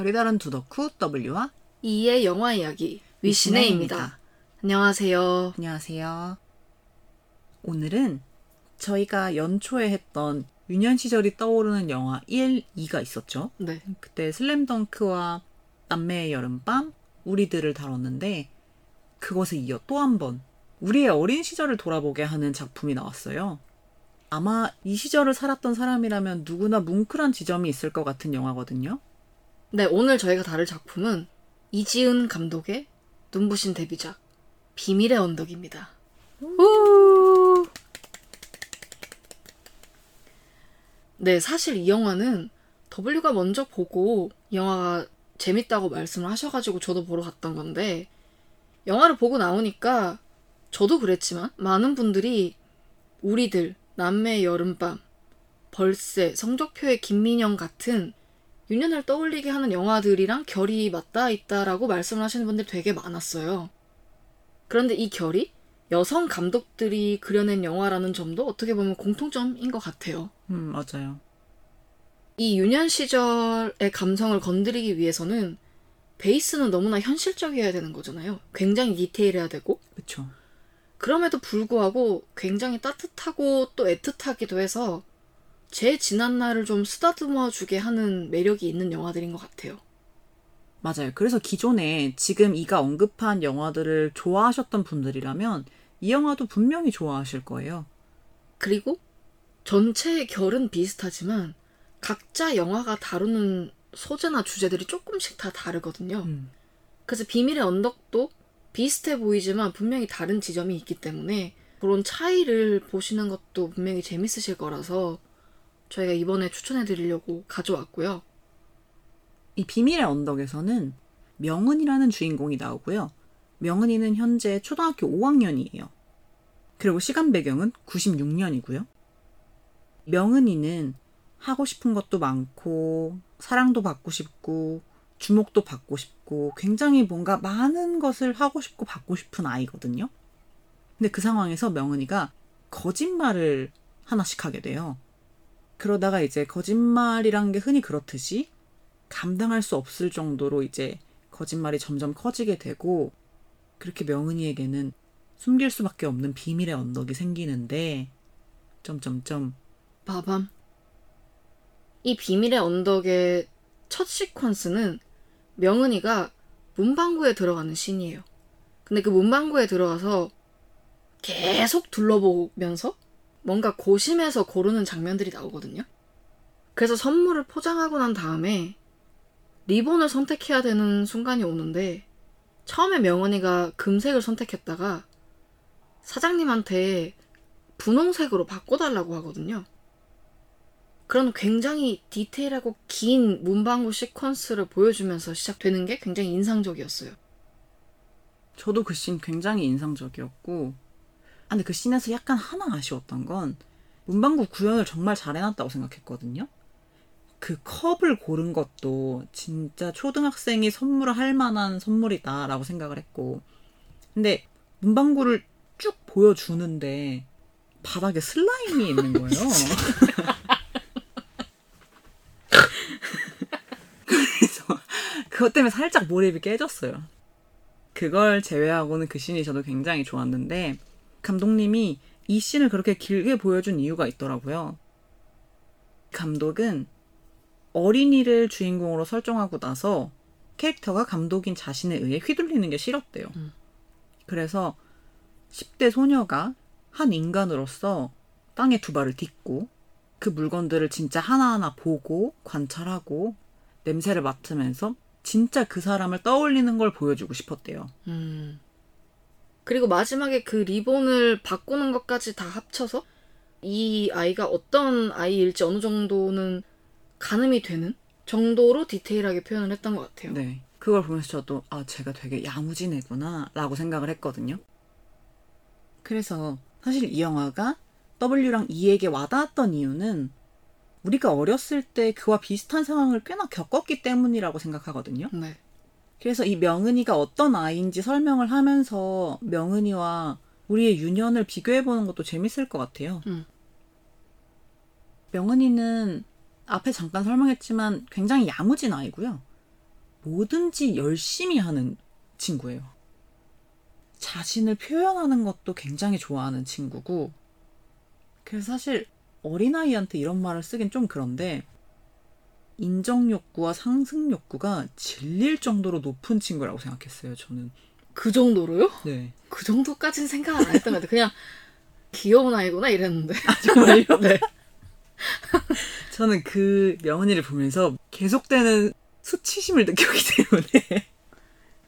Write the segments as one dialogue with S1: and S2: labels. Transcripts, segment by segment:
S1: 별이 다른 두덕후 W와
S2: 이의 영화 이야기 위시네입니다. 안녕하세요.
S1: 안녕하세요. 오늘은 저희가 연초에 했던 유년 시절이 떠오르는 영화 1, 2가 있었죠.
S2: 네.
S1: 그때 슬램덩크와 남매의 여름밤, 우리들을 다뤘는데 그것에 이어 또 한 번 우리의 어린 시절을 돌아보게 하는 작품이 나왔어요. 아마 이 시절을 살았던 사람이라면 누구나 뭉클한 지점이 있을 것 같은 영화거든요.
S2: 네, 오늘 저희가 다룰 작품은 이지은 감독의 눈부신 데뷔작 비밀의 언덕입니다. 우! 네, 사실 이 영화는 W가 먼저 보고 이 영화가 재밌다고 말씀을 하셔가지고 저도 보러 갔던 건데 영화를 보고 나오니까 저도 그랬지만 많은 분들이 우리들, 남매의 여름밤, 벌새, 성적표의 김민영 같은 유년을 떠올리게 하는 영화들이랑 결이 맞닿아 있다라고 말씀을 하시는 분들이 되게 많았어요. 그런데 이 결이 여성 감독들이 그려낸 영화라는 점도 어떻게 보면 공통점인 것 같아요.
S1: 음, 맞아요.
S2: 이 유년 시절의 감성을 건드리기 위해서는 베이스는 너무나 현실적이어야 되는 거잖아요. 굉장히 디테일해야 되고.
S1: 그쵸.
S2: 그럼에도 불구하고 굉장히 따뜻하고 또 애틋하기도 해서 제 지난 날을 좀 쓰다듬어 주게 하는 매력이 있는 영화들인 것 같아요.
S1: 맞아요. 그래서 기존에 지금 이가 언급한 영화들을 좋아하셨던 분들이라면 이 영화도 분명히 좋아하실 거예요.
S2: 그리고 전체의 결은 비슷하지만 각자 영화가 다루는 소재나 주제들이 조금씩 다 다르거든요.
S1: 음.
S2: 그래서 비밀의 언덕도 비슷해 보이지만 분명히 다른 지점이 있기 때문에 그런 차이를 보시는 것도 분명히 재밌으실 거라서 저희가 이번에 추천해 드리려고 가져왔고요.
S1: 이 비밀의 언덕에서는 명은이라는 주인공이 나오고요. 명은이는 현재 초등학교 5학년이에요. 그리고 시간 배경은 96년이고요. 명은이는 하고 싶은 것도 많고 사랑도 받고 싶고 주목도 받고 싶고 굉장히 뭔가 많은 것을 하고 싶고 받고 싶은 아이거든요. 근데 그 상황에서 명은이가 거짓말을 하나씩 하게 돼요. 그러다가 이제 거짓말이란 게 흔히 그렇듯이 감당할 수 없을 정도로 이제 거짓말이 점점 커지게 되고 그렇게 명은이에게는 숨길 수밖에 없는 비밀의 언덕이 생기는데 점점점
S2: 바밤. 이 비밀의 언덕의 첫 시퀀스는 명은이가 문방구에 들어가는 씬이에요. 근데 그 문방구에 들어가서 계속 둘러보면서 뭔가 고심해서 고르는 장면들이 나오거든요. 그래서 선물을 포장하고 난 다음에 리본을 선택해야 되는 순간이 오는데 처음에 명언이가 금색을 선택했다가 사장님한테 분홍색으로 바꿔달라고 하거든요. 그런 굉장히 디테일하고 긴 문방구 시퀀스를 보여주면서 시작되는 게 굉장히 인상적이었어요.
S1: 저도 그씬 굉장히 인상적이었고 아, 근데 그 씬에서 약간 하나 아쉬웠던 건 문방구 구현을 정말 잘 해놨다고 생각했거든요. 그 컵을 고른 것도 진짜 초등학생이 선물을 할 만한 선물이다라고 생각을 했고 근데 문방구를 쭉 보여주는데 바닥에 슬라임이 있는 거예요. 그래서 그것 때문에 살짝 몰입이 깨졌어요. 그걸 제외하고는 그 씬이 저도 굉장히 좋았는데 감독님이 이 씬을 그렇게 길게 보여준 이유가 있더라고요. 감독은 어린이를 주인공으로 설정하고 나서 캐릭터가 감독인 자신에 의해 휘둘리는 게 싫었대요.
S2: 음.
S1: 그래서 10대 소녀가 한 인간으로서 땅에 두 발을 딛고 그 물건들을 진짜 하나하나 보고 관찰하고 냄새를 맡으면서 진짜 그 사람을 떠올리는 걸 보여주고 싶었대요.
S2: 음. 그리고 마지막에 그 리본을 바꾸는 것까지 다 합쳐서 이 아이가 어떤 아이일지 어느 정도는 가늠이 되는 정도로 디테일하게 표현을 했던 것 같아요.
S1: 네. 그걸 보면서 저도 아 제가 되게 야무진 애구나 라고 생각을 했거든요. 그래서 사실 이 영화가 W랑 E에게 와닿았던 이유는 우리가 어렸을 때 그와 비슷한 상황을 꽤나 겪었기 때문이라고 생각하거든요.
S2: 네.
S1: 그래서 이 명은이가 어떤 아이인지 설명을 하면서 명은이와 우리의 유년을 비교해 보는 것도 재밌을 것 같아요.
S2: 음.
S1: 명은이는 앞에 잠깐 설명했지만 굉장히 야무진 아이고요. 뭐든지 열심히 하는 친구예요. 자신을 표현하는 것도 굉장히 좋아하는 친구고, 그래서 사실 어린아이한테 이런 말을 쓰긴 좀 그런데, 인정 욕구와 상승 욕구가 질릴 정도로 높은 친구라고 생각했어요, 저는.
S2: 그 정도로요?
S1: 네.
S2: 그 정도까지는 생각 안 했던 것 같아요. 그냥 귀여운 아이구나 이랬는데.
S1: 정말요?
S2: 네.
S1: 저는 그 명은이를 보면서 계속되는 수치심을 느꼈기 때문에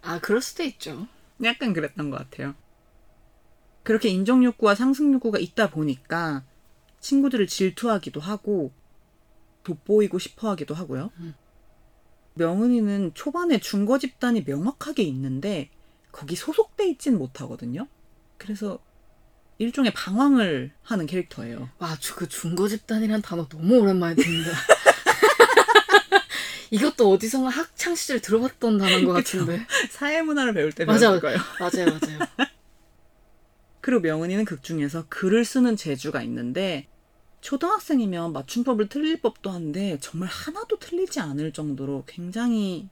S2: 아, 그럴 수도 있죠.
S1: 약간 그랬던 것 같아요. 그렇게 인정 욕구와 상승 욕구가 있다 보니까 친구들을 질투하기도 하고 돋보이고 싶어 하기도 하고요. 명은이는 초반에 중거 집단이 명확하게 있는데 거기 소속돼 있진 못하거든요. 그래서 일종의 방황을 하는 캐릭터예요.
S2: 와, 주- 그 중고 집단이란 단어 너무 오랜만에 듣는다. 이것도 어디선가 학창 시절 들어봤던 단어인 것. 같은데.
S1: 사회 문화를 배울 때
S2: 맞아,
S1: 배웠을 거예요.
S2: 맞아요, 맞아요.
S1: 그리고 명은이는 극 중에서 글을 쓰는 재주가 있는데 초등학생이면 맞춤법을 틀릴 법도 한데 정말 하나도 틀리지 않을 정도로 굉장히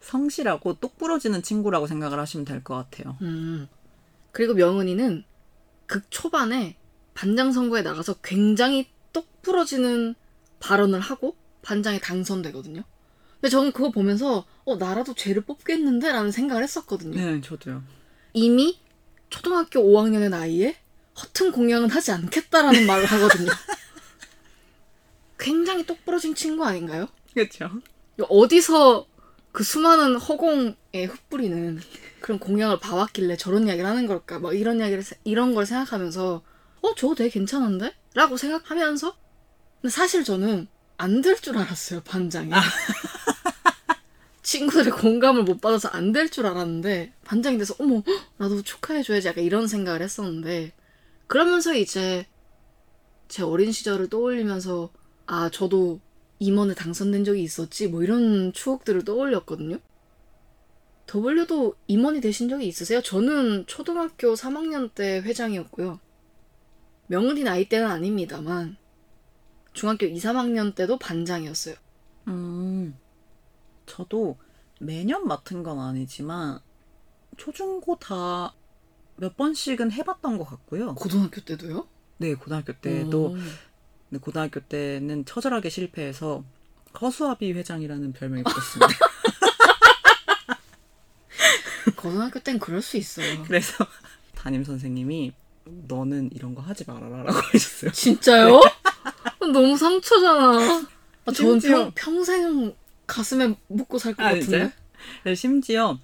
S1: 성실하고 똑부러지는 친구라고 생각을 하시면 될 것 같아요.
S2: 음. 그리고 명은이는 극 초반에 반장 선거에 나가서 굉장히 똑 부러지는 발언을 하고 반장에 당선되거든요. 근데 저는 그거 보면서 어 나라도 쟤를 뽑겠는데 라는 생각을 했었거든요.
S1: 네, 저도요.
S2: 이미 초등학교 5학년의 나이에 허튼 공양은 하지 않겠다라는 말을 하거든요. 굉장히 똑부러진 친구 아닌가요?
S1: 그렇죠.
S2: 어디서 그 수많은 허공에 흩뿌리는 그런 공양을 봐왔길래 저런 이야기를 하는 걸까? 막 이런 이야기를 세- 이런 걸 생각하면서 어 저거 되게 괜찮은데? 라고 생각하면서 근데 사실 저는 안 될 줄 알았어요 반장이 친구들의 공감을 못 받아서 안 될 줄 알았는데 반장이 돼서 어머 헉, 나도 축하해줘야지 약간 이런 생각을 했었는데 그러면서 이제 제 어린 시절을 떠올리면서 아 저도 임원에 당선된 적이 있었지 뭐 이런 추억들을 떠올렸거든요. W도 임원이 되신 적이 있으세요? 저는 초등학교 3학년 때 회장이었고요. 명은이 나이 때는 아닙니다만 중학교 2, 3학년 때도 반장이었어요.
S1: 음, 저도 매년 맡은 건 아니지만 초중고 다 몇 번씩은 해봤던 것 같고요.
S2: 고등학교 때도요?
S1: 네, 고등학교 때도
S2: 음.
S1: 근데 고등학교 때는 처절하게 실패해서 허수아비 회장이라는 별명이 붙었습니다.
S2: 고등학교 땐 그럴 수 있어요.
S1: 그래서 담임 선생님이 너는 이런 거 하지 말아라라고 하셨어요.
S2: 진짜요? 너무 상처잖아. 아, 저는
S1: 심지어-
S2: 평, 평생 가슴에 묻고 살것
S1: 아,
S2: 같은데.
S1: 그래서 심지어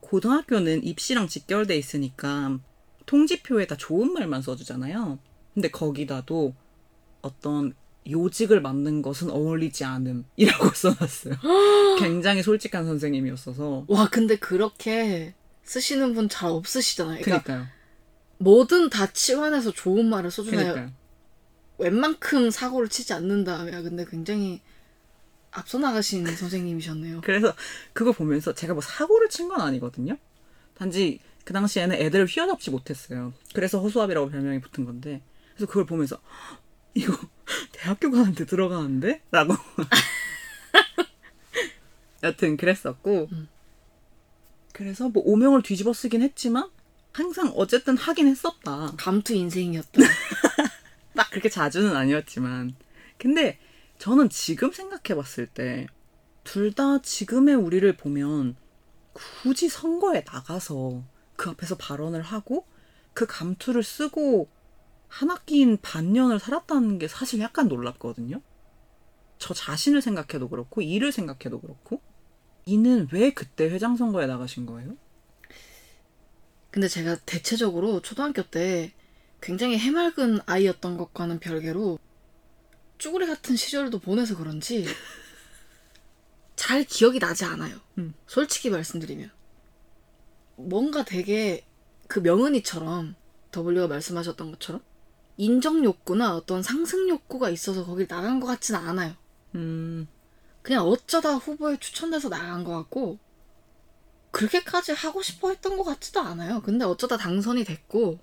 S1: 고등학교는 입시랑 직결돼 있으니까 통지표에다 좋은 말만 써주잖아요. 근데 거기다도 어떤 요직을 맡는 것은 어울리지 않음이라고 써놨어요. 굉장히 솔직한 선생님이었어서.
S2: 와, 근데 그렇게 쓰시는 분 잘 없으시잖아요. 그러니까
S1: 그니까요.
S2: 뭐든 다 치환해서 좋은 말을 써주나요?
S1: 그니까요.
S2: 웬만큼 사고를 치지 않는다. 야, 근데 굉장히 앞서 나가신 선생님이셨네요.
S1: 그래서 그거 보면서 제가 뭐 사고를 친 건 아니거든요. 단지 그 당시에는 애들을 휘어잡지 못했어요. 그래서 허수아비라고 별명이 붙은 건데. 그래서 그걸 보면서 "헉, 이거 대학교 가는데 들어가는데? 라고. 여튼 그랬었고.
S2: 음.
S1: 그래서 뭐 오명을 뒤집어 쓰긴 했지만 항상 어쨌든 하긴 했었다.
S2: 감투 인생이었다.
S1: 딱 그렇게 자주는 아니었지만. 근데 저는 지금 생각해 봤을 때, 둘 다 지금의 우리를 보면 굳이 선거에 나가서 그 앞에서 발언을 하고 그 감투를 쓰고 한 학기인 반년을 살았다는 게 사실 약간 놀랍거든요. 저 자신을 생각해도 그렇고, 이를 생각해도 그렇고, 이는 왜 그때 회장 선거에 나가신 거예요?
S2: 근데 제가 대체적으로 초등학교 때 굉장히 해맑은 아이였던 것과는 별개로 쭈구리 같은 시절도 보내서 그런지 잘 기억이 나지 않아요.
S1: 음.
S2: 솔직히 말씀드리면. 뭔가 되게 그 명은이처럼 W가 말씀하셨던 것처럼 인정 욕구나 어떤 상승 욕구가 있어서 거길 나간 것 같지는 않아요.
S1: 음,
S2: 그냥 어쩌다 후보에 추천돼서 나간 것 같고 그렇게까지 하고 싶어 했던 것 같지도 않아요. 근데 어쩌다 당선이 됐고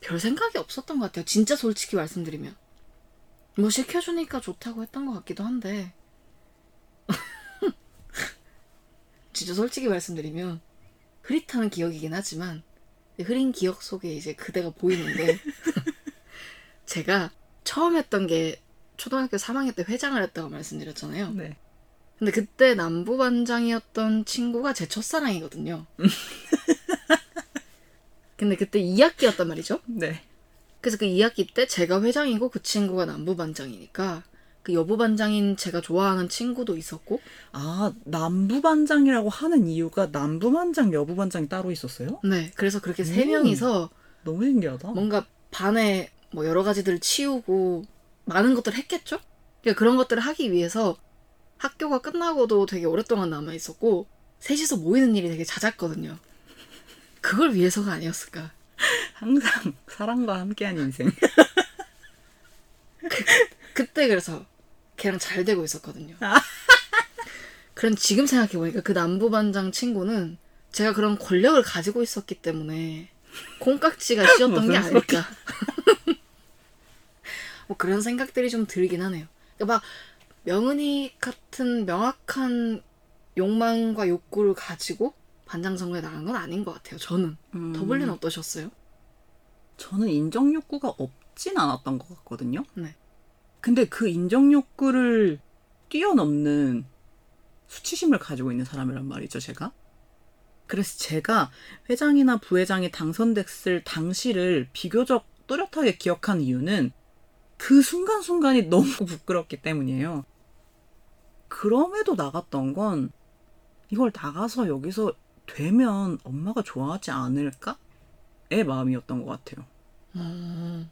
S2: 별 생각이 없었던 것 같아요. 진짜 솔직히 말씀드리면 뭐 시켜주니까 좋다고 했던 것 같기도 한데 진짜 솔직히 말씀드리면 흐릿한 기억이긴 하지만 흐린 기억 속에 이제 그대가 보이는데 제가 처음 했던 게 초등학교 3학년 때 회장을 했다고 말씀드렸잖아요.
S1: 네.
S2: 근데 그때 남부 반장이었던 친구가 제 첫사랑이거든요. 근데 그때 2학기였단 말이죠.
S1: 네.
S2: 그래서 그 2학기 때 제가 회장이고 그 친구가 남부 반장이니까 그 여부 반장인 제가 좋아하는 친구도 있었고
S1: 아, 남부 반장이라고 하는 이유가 남부 반장, 여부 반장이 따로 있었어요?
S2: 네 그래서 그렇게 세
S1: 음.
S2: 명이서
S1: 너무 신기하다.
S2: 뭔가 반에 뭐 여러 가지들을 치우고 많은 것들을 했겠죠? 그러니까 그런 것들을 하기 위해서 학교가 끝나고도 되게 오랫동안 남아 있었고 셋이서 모이는 일이 되게 잦았거든요. 그걸 위해서가 아니었을까?
S1: 항상 사랑과 함께한 인생.
S2: 그때 그래서 걔랑 잘 되고 있었거든요. 그런 지금 생각해 보니까 그 남부 반장 친구는 제가 그런 권력을 가지고 있었기 때문에 콩깍지가 씌었던 게 아닐까. 뭐 그런 생각들이 좀 들긴 하네요. 그러니까 막 명은이 같은 명확한 욕망과 욕구를 가지고 반장 선거에 나간 건 아닌 것 같아요. 저는.
S1: 음,
S2: 더블리는 어떠셨어요?
S1: 저는 인정 욕구가 없진 않았던 것 같거든요.
S2: 네.
S1: 근데 그 인정 욕구를 뛰어넘는 수치심을 가지고 있는 사람이란 말이죠, 제가. 그래서 제가 회장이나 부회장이 당선됐을 당시를 비교적 또렷하게 기억한 이유는 그 순간순간이 너무 부끄럽기 때문이에요. 그럼에도 나갔던 건 이걸 나가서 여기서 되면 엄마가 좋아하지 않을까? 의 마음이었던 것 같아요.
S2: 음,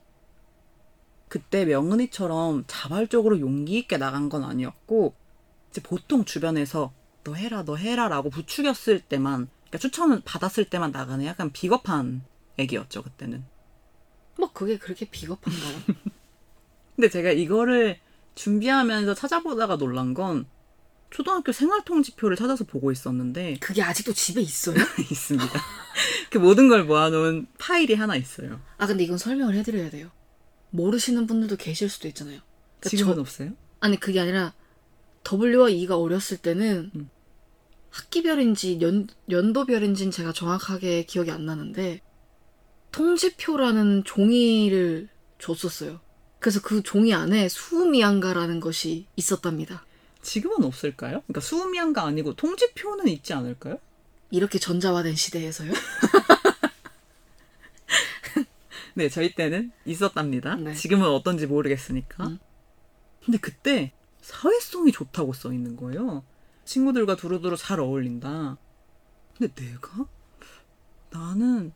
S1: 그때 명은이처럼 자발적으로 용기 있게 나간 건 아니었고 이제 보통 주변에서 너 해라 너 해라 라고 부추겼을 때만 그러니까 추천을 받았을 때만 나가는 약간 비겁한 애기였죠 그때는.
S2: 뭐 그게 그렇게 비겁한가요?
S1: 근데 제가 이거를 준비하면서 찾아보다가 놀란 건 초등학교 생활통지표를 찾아서 보고 있었는데
S2: 그게 아직도 집에 있어요?
S1: 있습니다. 그 모든 걸 모아놓은 파일이 하나 있어요.
S2: 아 근데 이건 설명을 해드려야 돼요. 모르시는 분들도 계실 수도 있잖아요. 그러니까
S1: 지금은
S2: 저-
S1: 없어요?
S2: 아니 그게 아니라 W와 E가 어렸을 때는
S1: 음.
S2: 학기별인지 연, 연도별인지는 제가 정확하게 기억이 안 나는데 통지표라는 종이를 줬었어요. 그래서 그 종이 안에 수미양가라는 것이 있었답니다.
S1: 지금은 없을까요? 그러니까 수음이한가 아니고 통지표는 있지 않을까요?
S2: 이렇게 전자화된 시대에서요?
S1: 네, 저희 때는 있었답니다.
S2: 네.
S1: 지금은 어떤지 모르겠으니까.
S2: 음.
S1: 근데 그때 사회성이 좋다고 써 있는 거예요. 친구들과 두루두루 잘 어울린다. 근데 내가 나는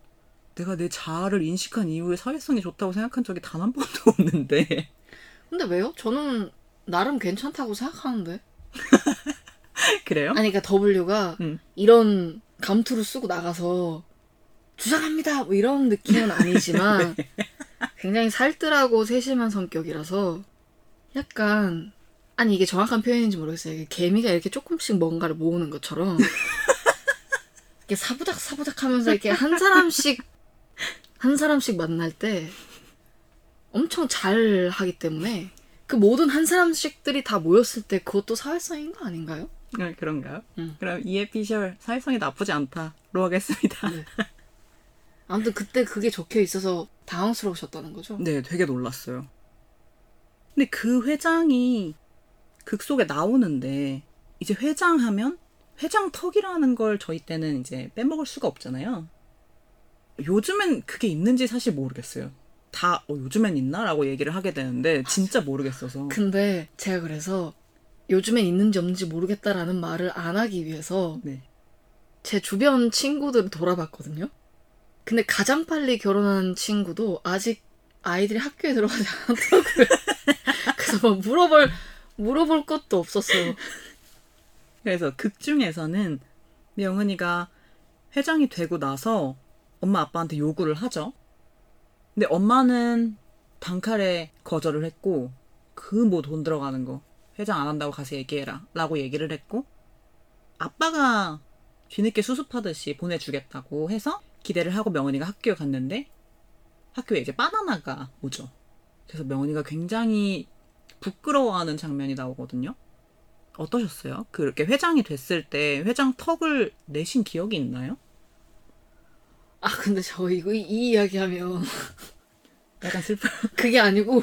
S1: 내가 내 자아를 인식한 이후에 사회성이 좋다고 생각한 적이 단 한 번도 없는데
S2: 근데 왜요? 저는 나름 괜찮다고 생각하는데.
S1: 그래요?
S2: 아니 그러니까 W가
S1: 음.
S2: 이런 감투를 쓰고 나가서 주장합니다 뭐 이런 느낌은 아니지만 굉장히 살뜰하고 세심한 성격이라서 약간 아니 이게 정확한 표현인지 모르겠어요. 개미가 이렇게 조금씩 뭔가를 모으는 것처럼 이렇게 사부작 사부작 하면서 이렇게 한 사람씩 한 사람씩 만날 때 엄청 잘 하기 때문에 그 모든 한 사람씩들이 다 모였을 때 그것도 사회성인 거 아닌가요?
S1: 네, 그런가요?
S2: 음.
S1: 그럼 이에피셜 사회성이 나쁘지 않다로 하겠습니다.
S2: 네. 아무튼 그때 그게 적혀 있어서 당황스러우셨다는 거죠?
S1: 네, 되게 놀랐어요. 근데 그 회장이 극 속에 나오는데 이제 회장하면 회장턱이라는 걸 저희 때는 이제 빼먹을 수가 없잖아요. 요즘엔 그게 있는지 사실 모르겠어요. 다 어, 요즘엔 있나라고 얘기를 하게 되는데 진짜 모르겠어서.
S2: 근데 제가 그래서 요즘엔 있는지 없는지 모르겠다라는 말을 안 하기 위해서
S1: 네.
S2: 제 주변 친구들을 돌아봤거든요. 근데 가장 빨리 결혼한 친구도 아직 아이들이 학교에 들어가지 않았더라고요. 그래서 막 물어볼 물어볼 것도 없었어요.
S1: 그래서 극 중에서는 명은이가 회장이 되고 나서 엄마 아빠한테 요구를 하죠. 근데 엄마는 단칼에 거절을 했고 그 뭐 돈 들어가는 거 회장 안 한다고 가서 얘기해라 라고 얘기를 했고 아빠가 뒤늦게 수습하듯이 보내주겠다고 해서 기대를 하고 명은이가 학교에 갔는데 학교에 이제 바나나가 오죠. 그래서 명은이가 굉장히 부끄러워하는 장면이 나오거든요. 어떠셨어요? 그렇게 회장이 됐을 때 회장 턱을 내신 기억이 있나요?
S2: 아 근데 저 이거 이, 이 이야기하면
S1: 약간 슬퍼.
S2: 그게 아니고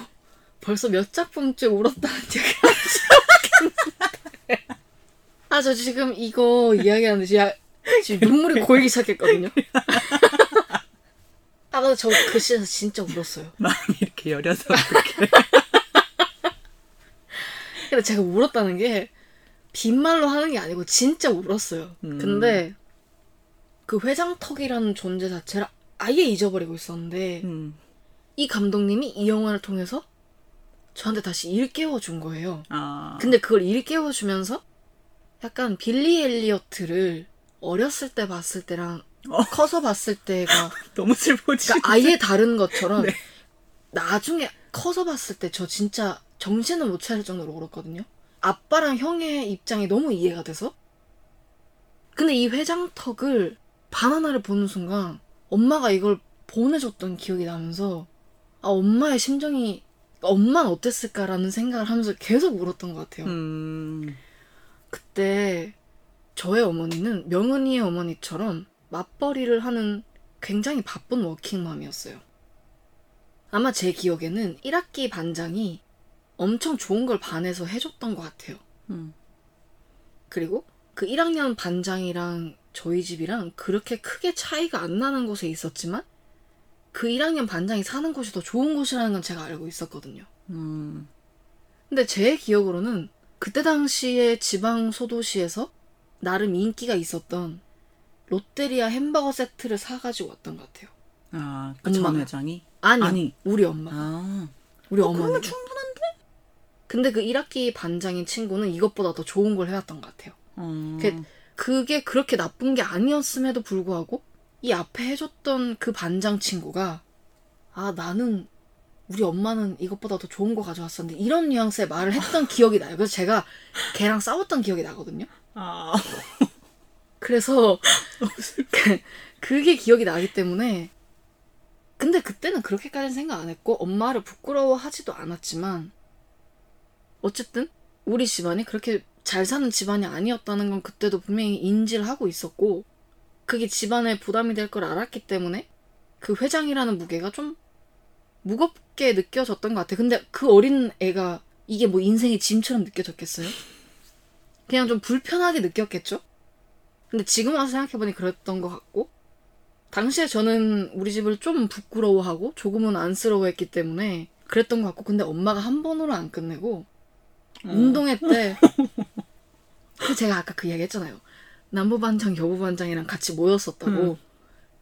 S2: 벌써 몇 작품째 울었다는 얘기 아저 지금 이거 이야기하는데 진짜 지금 눈물이 고이기 시작했거든요. 아 근데 저그 시에서 진짜 울었어요.
S1: 마음이 이렇게 여려서 어떻게?
S2: 근데 제가 울었다는 게 빈말로 하는 게 아니고 진짜 울었어요.
S1: 음.
S2: 근데 그 회장턱이라는 존재 자체를 아예 잊어버리고 있었는데
S1: 음.
S2: 이 감독님이 이 영화를 통해서 저한테 다시 일깨워 준 거예요.
S1: 아.
S2: 근데 그걸 일깨워 주면서 약간 빌리 엘리어트를 어렸을 때 봤을 때랑
S1: 어.
S2: 커서 봤을 때가
S1: 너무 슬퍼지.
S2: 그러니까 아예 다른 것처럼
S1: 네.
S2: 나중에 커서 봤을 때 저 진짜 정신을 못 차릴 정도로 울었거든요. 아빠랑 형의 입장이 너무 이해가 돼서. 근데 이 회장턱을 바나나를 보는 순간 엄마가 이걸 보내줬던 기억이 나면서 아 엄마의 심정이 엄마는 어땠을까라는 생각을 하면서 계속 울었던 것 같아요.
S1: 음.
S2: 그때 저의 어머니는 명은이의 어머니처럼 맞벌이를 하는 굉장히 바쁜 워킹맘이었어요. 아마 제 기억에는 1학기 반장이 엄청 좋은 걸 반에서 해줬던 것 같아요.
S1: 음.
S2: 그리고 그 1학년 반장이랑 저희 집이랑 그렇게 크게 차이가 안 나는 곳에 있었지만 그 1학년 반장이 사는 곳이 더 좋은 곳이라는 건 제가 알고 있었거든요.
S1: 음.
S2: 근데 제 기억으로는 그때 당시에 지방 소도시에서 나름 인기가 있었던 롯데리아 햄버거 세트를 사가지고 왔던 것 같아요.
S1: 아, 그전
S2: 엄마가.
S1: 회장이?
S2: 아니,
S1: 아니.
S2: 우리 엄마.
S1: 아.
S2: 우리
S1: 어. 그러면 충분한데?
S2: 근데 그 1학기 반장인 친구는 이것보다 더 좋은 걸 해왔던 것 같아요.
S1: 어.
S2: 그- 그게 그렇게 나쁜 게 아니었음에도 불구하고 이 앞에 해줬던 그 반장 친구가 아 나는 우리 엄마는 이것보다 더 좋은 거 가져왔었는데 이런 뉘앙스의 말을 했던 기억이 나요. 그래서 제가 걔랑 싸웠던 기억이 나거든요.
S1: 아.
S2: 그래서 그- 그게 기억이 나기 때문에 근데 그때는 그렇게까지는 생각 안 했고 엄마를 부끄러워하지도 않았지만 어쨌든 우리 집안이 그렇게 잘 사는 집안이 아니었다는 건 그때도 분명히 인지를 하고 있었고 그게 집안에 부담이 될 걸 알았기 때문에 그 회장이라는 무게가 좀 무겁게 느껴졌던 것 같아. 근데 그 어린 애가 이게 뭐 인생의 짐처럼 느껴졌겠어요? 그냥 좀 불편하게 느꼈겠죠? 근데 지금 와서 생각해보니 그랬던 것 같고 당시에 저는 우리 집을 좀 부끄러워하고 조금은 안쓰러워했기 때문에 그랬던 것 같고 근데 엄마가 한 번으로 안 끝내고 운동회 때그 제가 아까 그 이야기 했잖아요 남부 반장 여부 반장이랑 같이 모였었다고
S1: 음.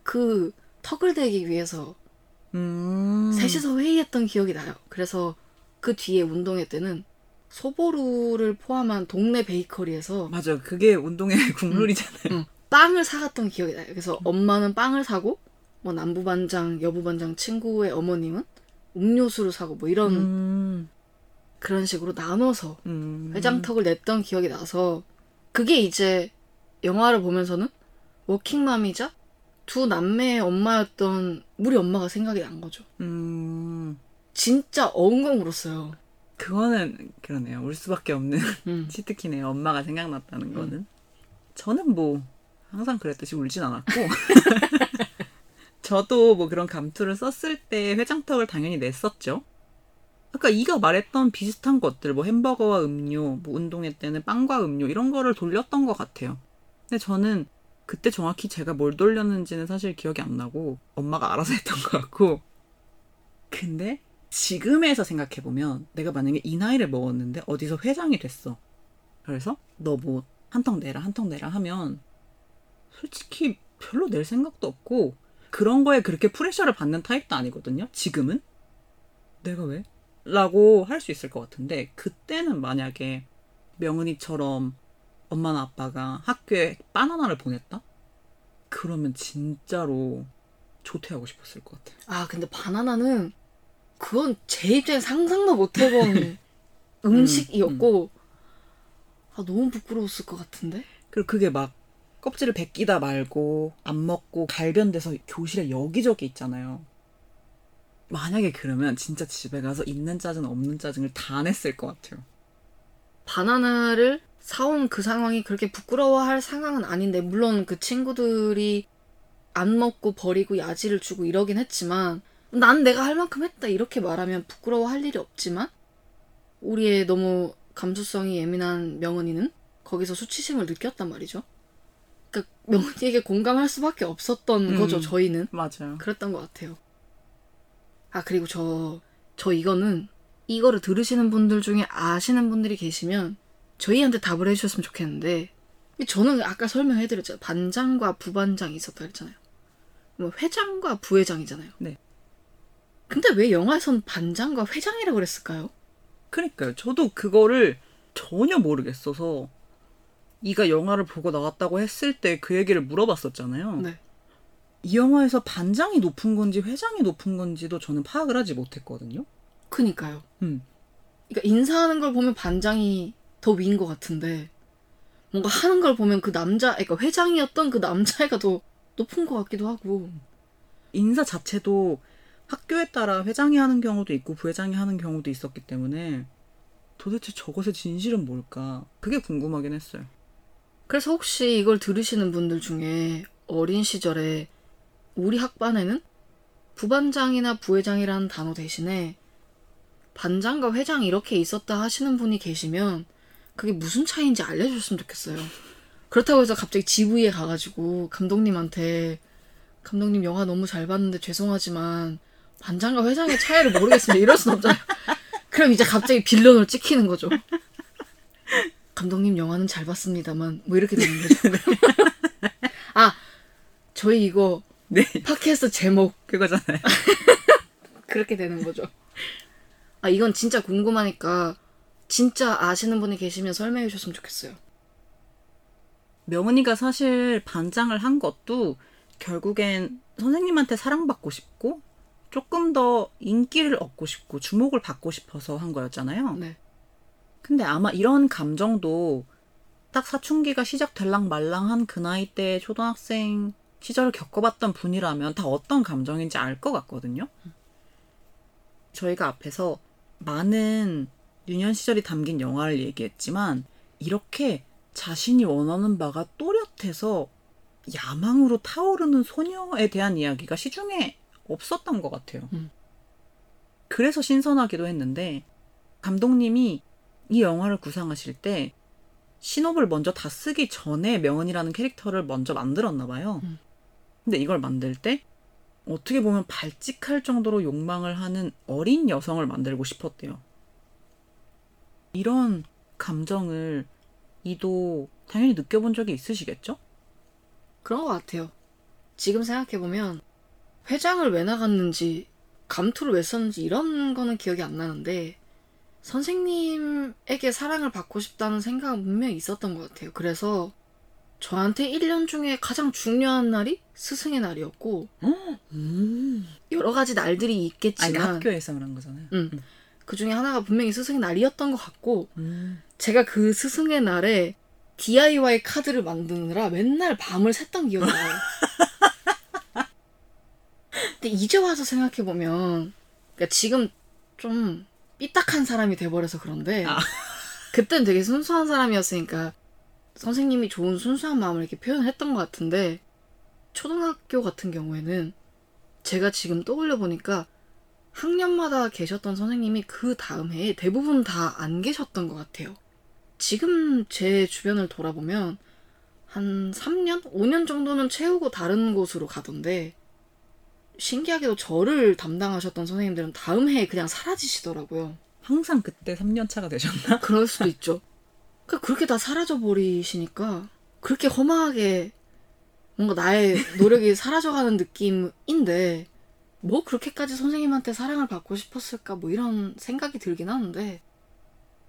S2: 그 턱을 대기 위해서
S1: 음.
S2: 셋이서 회의했던 기억이 나요 그래서 그 뒤에 운동회 때는 소보루를 포함한 동네 베이커리에서
S1: 맞아. 그게 운동의 국룰이잖아요.
S2: 응. 빵을 사갔던 기억이 나요. 그래서 엄마는 빵을 사고 뭐 남부 반장, 여부 반장 친구의 어머님은 음료수를 사고 뭐 이런
S1: 음.
S2: 그런 식으로 나눠서
S1: 음.
S2: 회장턱을 냈던 기억이 나서 그게 이제 영화를 보면서는 워킹맘이자 두 남매의 엄마였던 우리 엄마가 생각이 난 거죠.
S1: 음.
S2: 진짜 엉엉 울었어요.
S1: 그거는 그러네요. 울 수밖에 없는
S2: 음.
S1: 치트키네요. 엄마가 생각났다는 거는. 저는 뭐 항상 그랬듯이 울진 않았고 저도 뭐 그런 감투를 썼을 때 회장턱을 당연히 냈었죠. 아까 이가 말했던 비슷한 것들 뭐 햄버거와 음료, 뭐 운동회 때는 빵과 음료 이런 거를 돌렸던 것 같아요. 근데 저는 그때 정확히 제가 뭘 돌렸는지는 사실 기억이 안 나고 엄마가 알아서 했던 것 같고 근데 지금에서 생각해 보면 내가 만약에 이 나이를 먹었는데 어디서 회장이 됐어. 그래서 너 뭐 한턱 내라 한턱 내라 하면 솔직히 별로 낼 생각도 없고 그런 거에 그렇게 프레셔를 받는 타입도 아니거든요. 지금은 내가 왜? 라고 할 수 있을 것 같은데 그때는 만약에 명은이처럼 엄마나 아빠가 학교에 바나나를 보냈다? 그러면 진짜로 조퇴하고 싶었을 것 같아요.
S2: 아 근데 바나나는 그건 제 입장에 상상도 못 해본 음식이었고 아 너무 부끄러웠을 것 같은데
S1: 그리고 그게 막 껍질을 벗기다 말고 안 먹고 갈변돼서 교실에 여기저기 있잖아요. 만약에 그러면 진짜 집에 가서 있는 짜증 없는 짜증을 다 냈을 것 같아요.
S2: 바나나를 사온 그 상황이 그렇게 부끄러워할 상황은 아닌데 물론 그 친구들이 안 먹고 버리고 야지를 주고 이러긴 했지만 난 내가 할 만큼 했다 이렇게 말하면 부끄러워할 일이 없지만 우리의 너무 감수성이 예민한 명은이는 거기서 수치심을 느꼈단 말이죠. 그러니까 명은이에게 공감할 수밖에 없었던
S1: 음.
S2: 거죠 저희는
S1: 맞아요.
S2: 그랬던 것 같아요. 아 그리고 저 저 이거는 이거를 들으시는 분들 중에 아시는 분들이 계시면 저희한테 답을 해주셨으면 좋겠는데 저는 아까 설명해드렸잖아요. 반장과 부반장이 있었다 그랬잖아요. 뭐 회장과 부회장이잖아요.
S1: 네.
S2: 근데 왜 영화에선 반장과 회장이라고 그랬을까요?
S1: 그러니까요. 저도 그거를 전혀 모르겠어서 이가 영화를 보고 나왔다고 했을 때 그 얘기를 물어봤었잖아요.
S2: 네.
S1: 이 영화에서 반장이 높은 건지 회장이 높은 건지도 저는 파악을 하지 못했거든요.
S2: 그니까요.
S1: 음.
S2: 그러니까 인사하는 걸 보면 반장이 더 위인 것 같은데 뭔가 하는 걸 보면 그 남자, 그러니까 회장이었던 그 남자애가 더 높은 것 같기도 하고.
S1: 인사 자체도 학교에 따라 회장이 하는 경우도 있고 부회장이 하는 경우도 있었기 때문에 도대체 저것의 진실은 뭘까? 그게 궁금하긴 했어요.
S2: 그래서 혹시 이걸 들으시는 분들 중에 어린 시절에 우리 학반에는 부반장이나 부회장이라는 단어 대신에 반장과 회장 이렇게 있었다 하시는 분이 계시면 그게 무슨 차이인지 알려줬으면 좋겠어요. 그렇다고 해서 갑자기 GV에 가가지고 감독님한테 감독님 영화 너무 잘 봤는데 죄송하지만 반장과 회장의 차이를 모르겠습니다. 이럴 순 없잖아요. 그럼 이제 갑자기 빌런으로 찍히는 거죠. 감독님 영화는 잘 봤습니다만 뭐 이렇게 되는 거죠. 아 저희 이거
S1: 네,
S2: 팟캐스트 제목
S1: 그거잖아요.
S2: 그렇게 되는 거죠. 아 이건 진짜 궁금하니까 진짜 아시는 분이 계시면 설명해 주셨으면 좋겠어요.
S1: 명은이가 사실 반장을 한 것도 결국엔 선생님한테 사랑받고 싶고 조금 더 인기를 얻고 싶고 주목을 받고 싶어서 한 거였잖아요.
S2: 네.
S1: 근데 아마 이런 감정도 딱 사춘기가 시작될랑 말랑한 그 나이 때 초등학생 시절을 겪어봤던 분이라면 다 어떤 감정인지 알 것 같거든요. 저희가 앞에서 많은 유년 시절이 담긴 영화를 얘기했지만 이렇게 자신이 원하는 바가 또렷해서 야망으로 타오르는 소녀에 대한 이야기가 시중에 없었던 것 같아요.
S2: 음.
S1: 그래서 신선하기도 했는데 감독님이 이 영화를 구상하실 때 신업을 먼저 다 쓰기 전에 명은이라는 캐릭터를 먼저 만들었나 봐요.
S2: 음.
S1: 근데 이걸 만들 때 어떻게 보면 발칙할 정도로 욕망을 하는 어린 여성을 만들고 싶었대요. 이런 감정을 이도 당연히 느껴본 적이 있으시겠죠?
S2: 그런 것 같아요. 지금 생각해보면 회장을 왜 나갔는지 감투를 왜 썼는지 이런 거는 기억이 안 나는데 선생님에게 사랑을 받고 싶다는 생각은 분명히 있었던 것 같아요. 그래서 저한테 1년 중에 가장 중요한 날이 스승의 날이었고
S1: 음.
S2: 여러 가지 날들이
S1: 아니,
S2: 있겠지만
S1: 학교에서 그런 거잖아요.
S2: 음, 그 중에 하나가 분명히 스승의 날이었던 것 같고
S1: 음.
S2: 제가 그 스승의 날에 DIY 카드를 만드느라 맨날 밤을 샜던 기억이 나요. 근데 이제 와서 생각해 보면, 그러니까 지금 좀 삐딱한 사람이 돼버려서 그런데,
S1: 아.
S2: 그땐 되게 순수한 사람이었으니까, 선생님이 좋은 순수한 마음을 이렇게 표현했던 것 같은데, 초등학교 같은 경우에는, 제가 지금 떠올려 보니까, 학년마다 계셨던 선생님이 그 다음 해에 대부분 다 안 계셨던 것 같아요. 지금 제 주변을 돌아보면 한 3년? 5년 정도는 채우고 다른 곳으로 가던데 신기하게도 저를 담당하셨던 선생님들은 다음 해에 그냥 사라지시더라고요.
S1: 항상 그때 3년 차가 되셨나?
S2: 그럴 수도 있죠. 그러니까 그렇게 다 사라져 버리시니까 그렇게 허망하게 뭔가 나의 노력이 사라져가는 느낌인데 뭐 그렇게까지 선생님한테 사랑을 받고 싶었을까 뭐 이런 생각이 들긴 하는데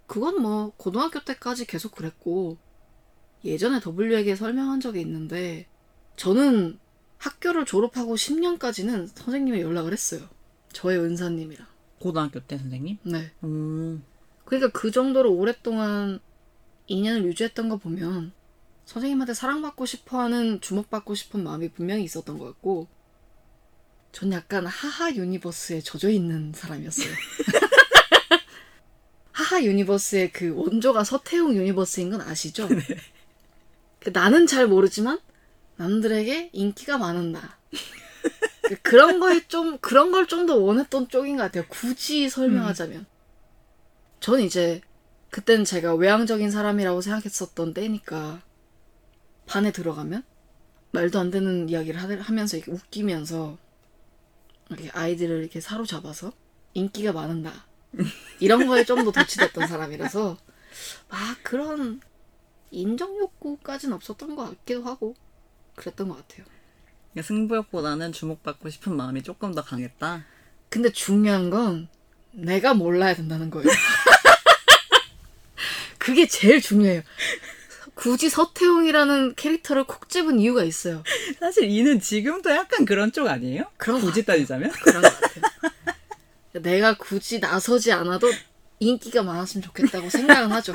S2: 그건 뭐 고등학교 때까지 계속 그랬고 예전에 W에게 설명한 적이 있는데 저는 학교를 졸업하고 10년까지는 선생님에 연락을 했어요. 저의 은사님이랑.
S1: 고등학교 때 선생님?
S2: 네.
S1: 음.
S2: 그러니까 그 정도로 오랫동안 인연을 유지했던 거 보면 선생님한테 사랑받고 싶어 하는 주목받고 싶은 마음이 분명히 있었던 것 같고 전 약간 하하 유니버스에 젖어 있는 사람이었어요. 하하 universe의 그 원조가 서태웅 universe인 건 아시죠?
S1: 네.
S2: 그 나는 잘 모르지만 남들에게 인기가 많은 나. 그 그런 거에 좀 그런 걸 좀 더 원했던 쪽인 것 같아요. 굳이 설명하자면. 전 이제 그땐 제가 외향적인 사람이라고 생각했었던 때니까 반에 들어가면 말도 안 되는 이야기를 하- 하면서 이렇게 웃기면서 이렇게 아이들을 이렇게 사로잡아서 인기가 많은 나 이런 거에 좀 더 도취됐던 사람이라서 막 그런 인정 욕구까지는 없었던 것 같기도 하고 그랬던 것 같아요.
S1: 그러니까 승부욕보다는 주목받고 싶은 마음이 조금 더 강했다.
S2: 근데 중요한 건 내가 몰라야 된다는 거예요. 그게 제일 중요해요. 굳이 서태웅이라는 캐릭터를 콕 집은 이유가 있어요.
S1: 사실 이는 지금도 약간 그런 쪽 아니에요?
S2: 그런 것
S1: 굳이 따지자면?
S2: 그런 것 같아요. 내가 굳이 나서지 않아도 인기가 많았으면 좋겠다고 생각은 하죠.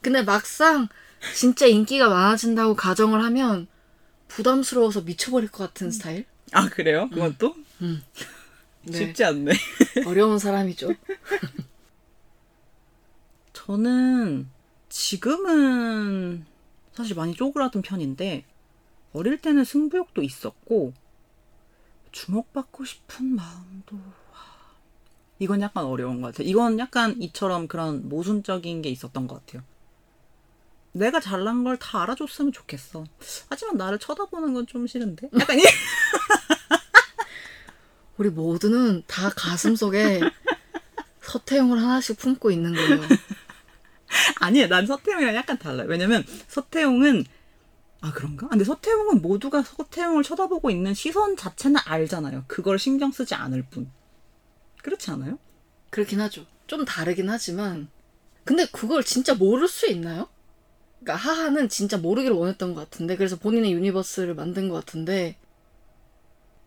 S2: 근데 막상 진짜 인기가 많아진다고 가정을 하면 부담스러워서 미쳐버릴 것 같은 스타일?
S1: 아 그래요? 그건 또
S2: 네.
S1: 쉽지 않네.
S2: 어려운 사람이죠.
S1: 저는 지금은 사실 많이 쪼그라든 편인데 어릴 때는 승부욕도 있었고 주목받고 싶은 마음도 와, 이건 약간 어려운 것 같아요. 이건 약간 이처럼 그런 모순적인 게 있었던 것 같아요. 내가 잘난 걸 다 알아줬으면 좋겠어. 하지만 나를 쳐다보는 건 좀 싫은데? 약간 이
S2: 우리 모두는 다 가슴 속에 서태웅을 하나씩 품고 있는 거예요.
S1: 아니에요. 난 서태웅이랑 약간 달라요. 왜냐면 서태웅은 아 그런가? 근데 서태웅은 모두가 서태웅을 쳐다보고 있는 시선 자체는 알잖아요. 그걸 신경 쓰지 않을 뿐. 그렇지 않아요?
S2: 그렇긴 하죠. 좀 다르긴 하지만 근데 그걸 진짜 모를 수 있나요? 그러니까 하하는 진짜 모르기를 원했던 것 같은데 그래서 본인의 universe를 만든 것 같은데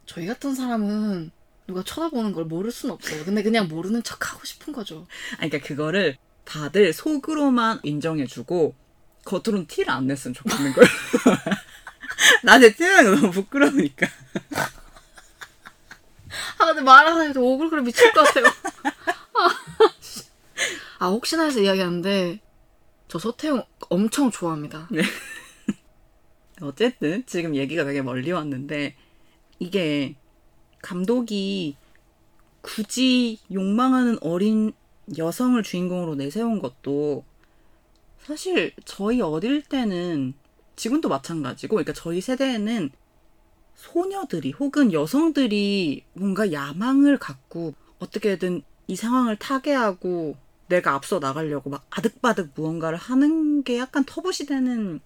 S2: 저희 같은 사람은 누가 쳐다보는 걸 모를 순 없어요. 근데 그냥 모르는 척 하고 싶은 거죠.
S1: 아니, 그러니까 그거를 다들 속으로만 인정해주고 겉으로는 티를 안 냈으면 좋겠는 거예요. 나한테 티내는 거 너무 부끄러우니까.
S2: 아 근데 말 하나 해도 오글거려 미칠 것 같아요. 아 혹시나 해서 이야기하는데 저 서태웅 엄청 좋아합니다.
S1: 어쨌든 지금 얘기가 되게 멀리 왔는데 이게 감독이 굳이 욕망하는 어린 여성을 주인공으로 내세운 것도 사실 저희 어릴 때는 지금도 마찬가지고 그러니까 저희 세대에는 소녀들이 혹은 여성들이 뭔가 야망을 갖고 어떻게든 이 상황을 타개하고 내가 앞서 나가려고 막 아득바득 무언가를 하는 게 약간 터부시되는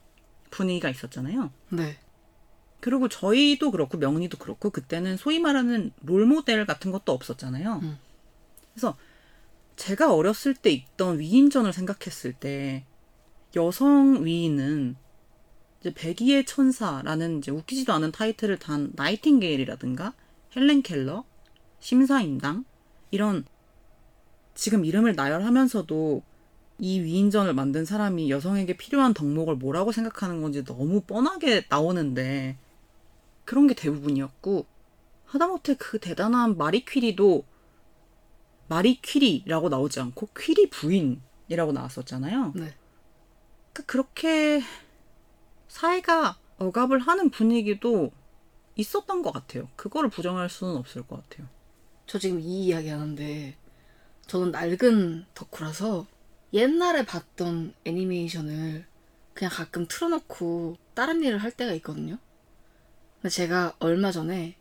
S1: 분위기가 있었잖아요.
S2: 네.
S1: 그리고 저희도 그렇고 명리도 그렇고 그때는 소위 말하는 롤모델 같은 것도 없었잖아요.
S2: 음.
S1: 그래서 제가 어렸을 때 있던 위인전을 생각했을 때 여성 위인은 이제 백의의 천사라는 이제 웃기지도 않은 타이틀을 단 나이팅게일이라든가 헬렌 켈러, 심사임당 이런 지금 이름을 나열하면서도 이 위인전을 만든 사람이 여성에게 필요한 덕목을 뭐라고 생각하는 건지 너무 뻔하게 나오는데 그런 게 대부분이었고 하다못해 그 대단한 마리 퀴리도 마리 퀴리라고 나오지 않고 퀴리 부인이라고 나왔었잖아요.
S2: 네.
S1: 그 그렇게 사회가 억압을 하는 분위기도 있었던 것 같아요. 그거를 부정할 수는 없을 것 같아요.
S2: 저 지금 이 이야기 하는데 저는 낡은 덕후라서 옛날에 봤던 애니메이션을 그냥 가끔 틀어놓고 다른 일을 할 때가 있거든요. 근데 제가 얼마 전에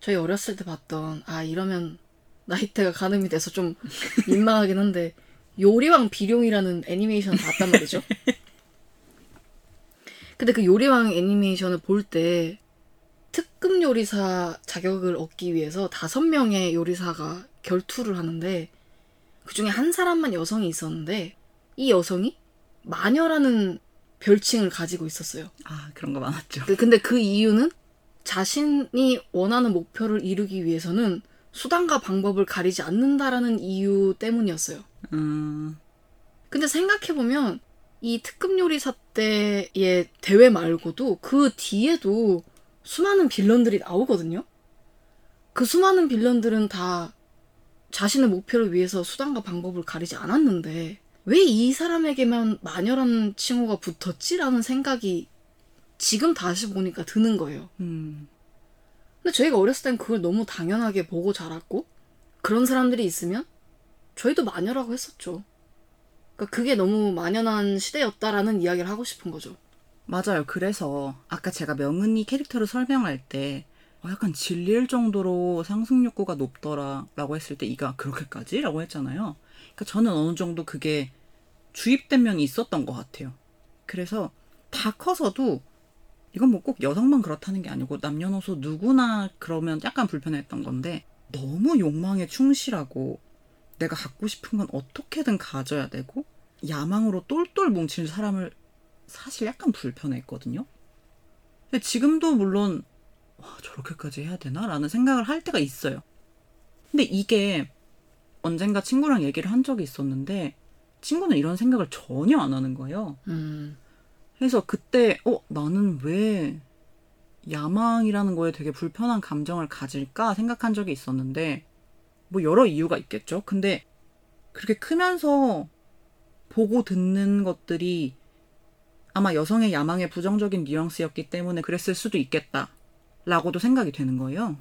S2: 저희 어렸을 때 봤던 아 이러면 나이대가 가늠이 돼서 좀 민망하긴 한데 요리왕 비룡이라는 애니메이션을 봤단 말이죠. 근데 그 요리왕 애니메이션을 볼 때 특급 요리사 자격을 얻기 위해서 다섯 명의 요리사가 결투를 하는데 그 중에 한 사람만 여성이 있었는데 이 여성이 마녀라는 별칭을 가지고 있었어요.
S1: 아 그런 거 많았죠.
S2: 그- 근데 그 이유는 자신이 원하는 목표를 이루기 위해서는 수단과 방법을 가리지 않는다라는 이유 때문이었어요.
S1: 음,
S2: 근데 생각해보면 이 특급 요리사 때의 대회 말고도 그 뒤에도 수많은 빌런들이 나오거든요? 그 수많은 빌런들은 다 자신의 목표를 위해서 수단과 방법을 가리지 않았는데 왜 이 사람에게만 마녀라는 칭호가 붙었지라는 생각이 지금 다시 보니까 드는 거예요.
S1: 음.
S2: 근데 저희가 어렸을 땐 그걸 너무 당연하게 보고 자랐고 그런 사람들이 있으면 저희도 마녀라고 했었죠. 그러니까 그게 너무 만연한 시대였다라는 이야기를 하고 싶은 거죠.
S1: 맞아요. 그래서 아까 제가 명은이 캐릭터를 설명할 때 어, 약간 질릴 정도로 상승 욕구가 높더라라고 했을 때 이가 그렇게까지라고 했잖아요. 그러니까 저는 어느 정도 그게 주입된 면이 있었던 것 같아요. 그래서 다 커서도 이건 뭐 꼭 여성만 그렇다는 게 아니고 남녀노소 누구나 그러면 약간 불편했던 건데 너무 욕망에 충실하고 내가 갖고 싶은 건 어떻게든 가져야 되고 야망으로 똘똘 뭉칠 사람을 사실 약간 불편했거든요. 근데 지금도 물론 와, 저렇게까지 해야 되나 라는 생각을 할 때가 있어요. 근데 이게 언젠가 친구랑 얘기를 한 적이 있었는데 친구는 이런 생각을 전혀 안 하는 거예요.
S2: 음,
S1: 그래서 그때 어 나는 왜 야망이라는 거에 되게 불편한 감정을 가질까 생각한 적이 있었는데 뭐 여러 이유가 있겠죠. 근데 그렇게 크면서 보고 듣는 것들이 아마 여성의 야망의 부정적인 뉘앙스였기 때문에 그랬을 수도 있겠다라고도 생각이 되는 거예요.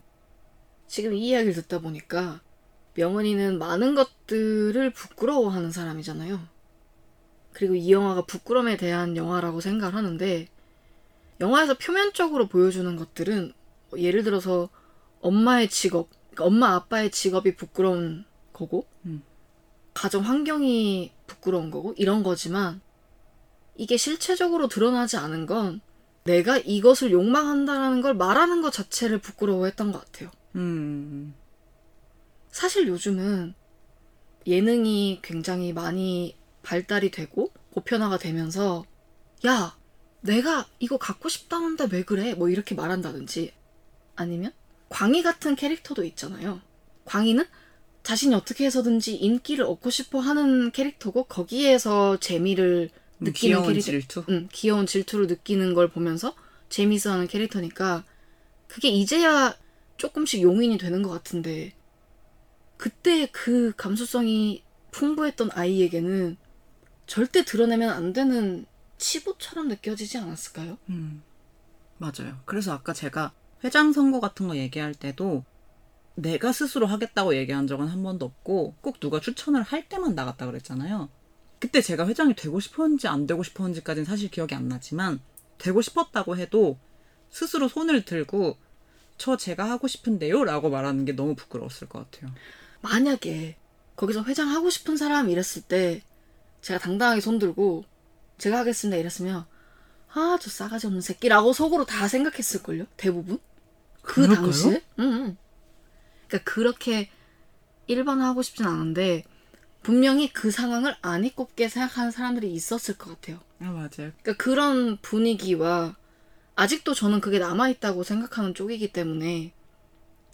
S2: 지금 이 이야기를 듣다 보니까 명은이는 많은 것들을 부끄러워하는 사람이잖아요. 그리고 이 영화가 부끄럼에 대한 영화라고 생각을 하는데 영화에서 표면적으로 보여주는 것들은 뭐 예를 들어서 엄마의 직업, 그러니까 엄마 아빠의 직업이 부끄러운 거고
S1: 음.
S2: 가정 환경이 부끄러운 거고 이런 거지만 이게 실체적으로 드러나지 않은 건 내가 이것을 욕망한다라는 걸 말하는 것 자체를 부끄러워했던 것 같아요.
S1: 음,
S2: 사실 요즘은 예능이 굉장히 많이 발달이 되고 보편화가 되면서 야 내가 이거 갖고 싶다는데 왜 그래? 뭐 이렇게 말한다든지. 아니면 광희 같은 캐릭터도 있잖아요. 광희는 자신이 어떻게 해서든지 인기를 얻고 싶어 하는 캐릭터고 거기에서 재미를 느끼는
S1: 귀여운
S2: 캐릭터
S1: 질투.
S2: 응, 귀여운 질투를 느끼는 걸 보면서 재미있어하는 캐릭터니까 그게 이제야 조금씩 용인이 되는 것 같은데 그때 그 감수성이 풍부했던 아이에게는 절대 드러내면 안 되는 치부처럼 느껴지지 않았을까요?
S1: 음, 맞아요. 그래서 아까 제가 회장 선거 같은 거 얘기할 때도 내가 스스로 하겠다고 얘기한 적은 한 번도 없고 꼭 누가 추천을 할 때만 나갔다 그랬잖아요. 그때 제가 회장이 되고 싶었는지 안 되고 싶었는지까지는 사실 기억이 안 나지만 되고 싶었다고 해도 스스로 손을 들고 저 제가 하고 싶은데요 라고 말하는 게 너무 부끄러웠을 것 같아요.
S2: 만약에 거기서 회장 하고 싶은 사람 이랬을 때 제가 당당하게 손들고 제가 하겠습니다 이랬으면 아 저 싸가지 없는 새끼라고 속으로 다 생각했을걸요 대부분 그
S1: 그럴까요?
S2: 당시에 응, 응. 그러니까 그렇게 일반화하고 싶진 않은데 분명히 그 상황을 안이 꼽게 생각하는 사람들이 있었을 것 같아요
S1: 아 맞아요.
S2: 그러니까 그런 분위기와 아직도 저는 그게 남아있다고 생각하는 쪽이기 때문에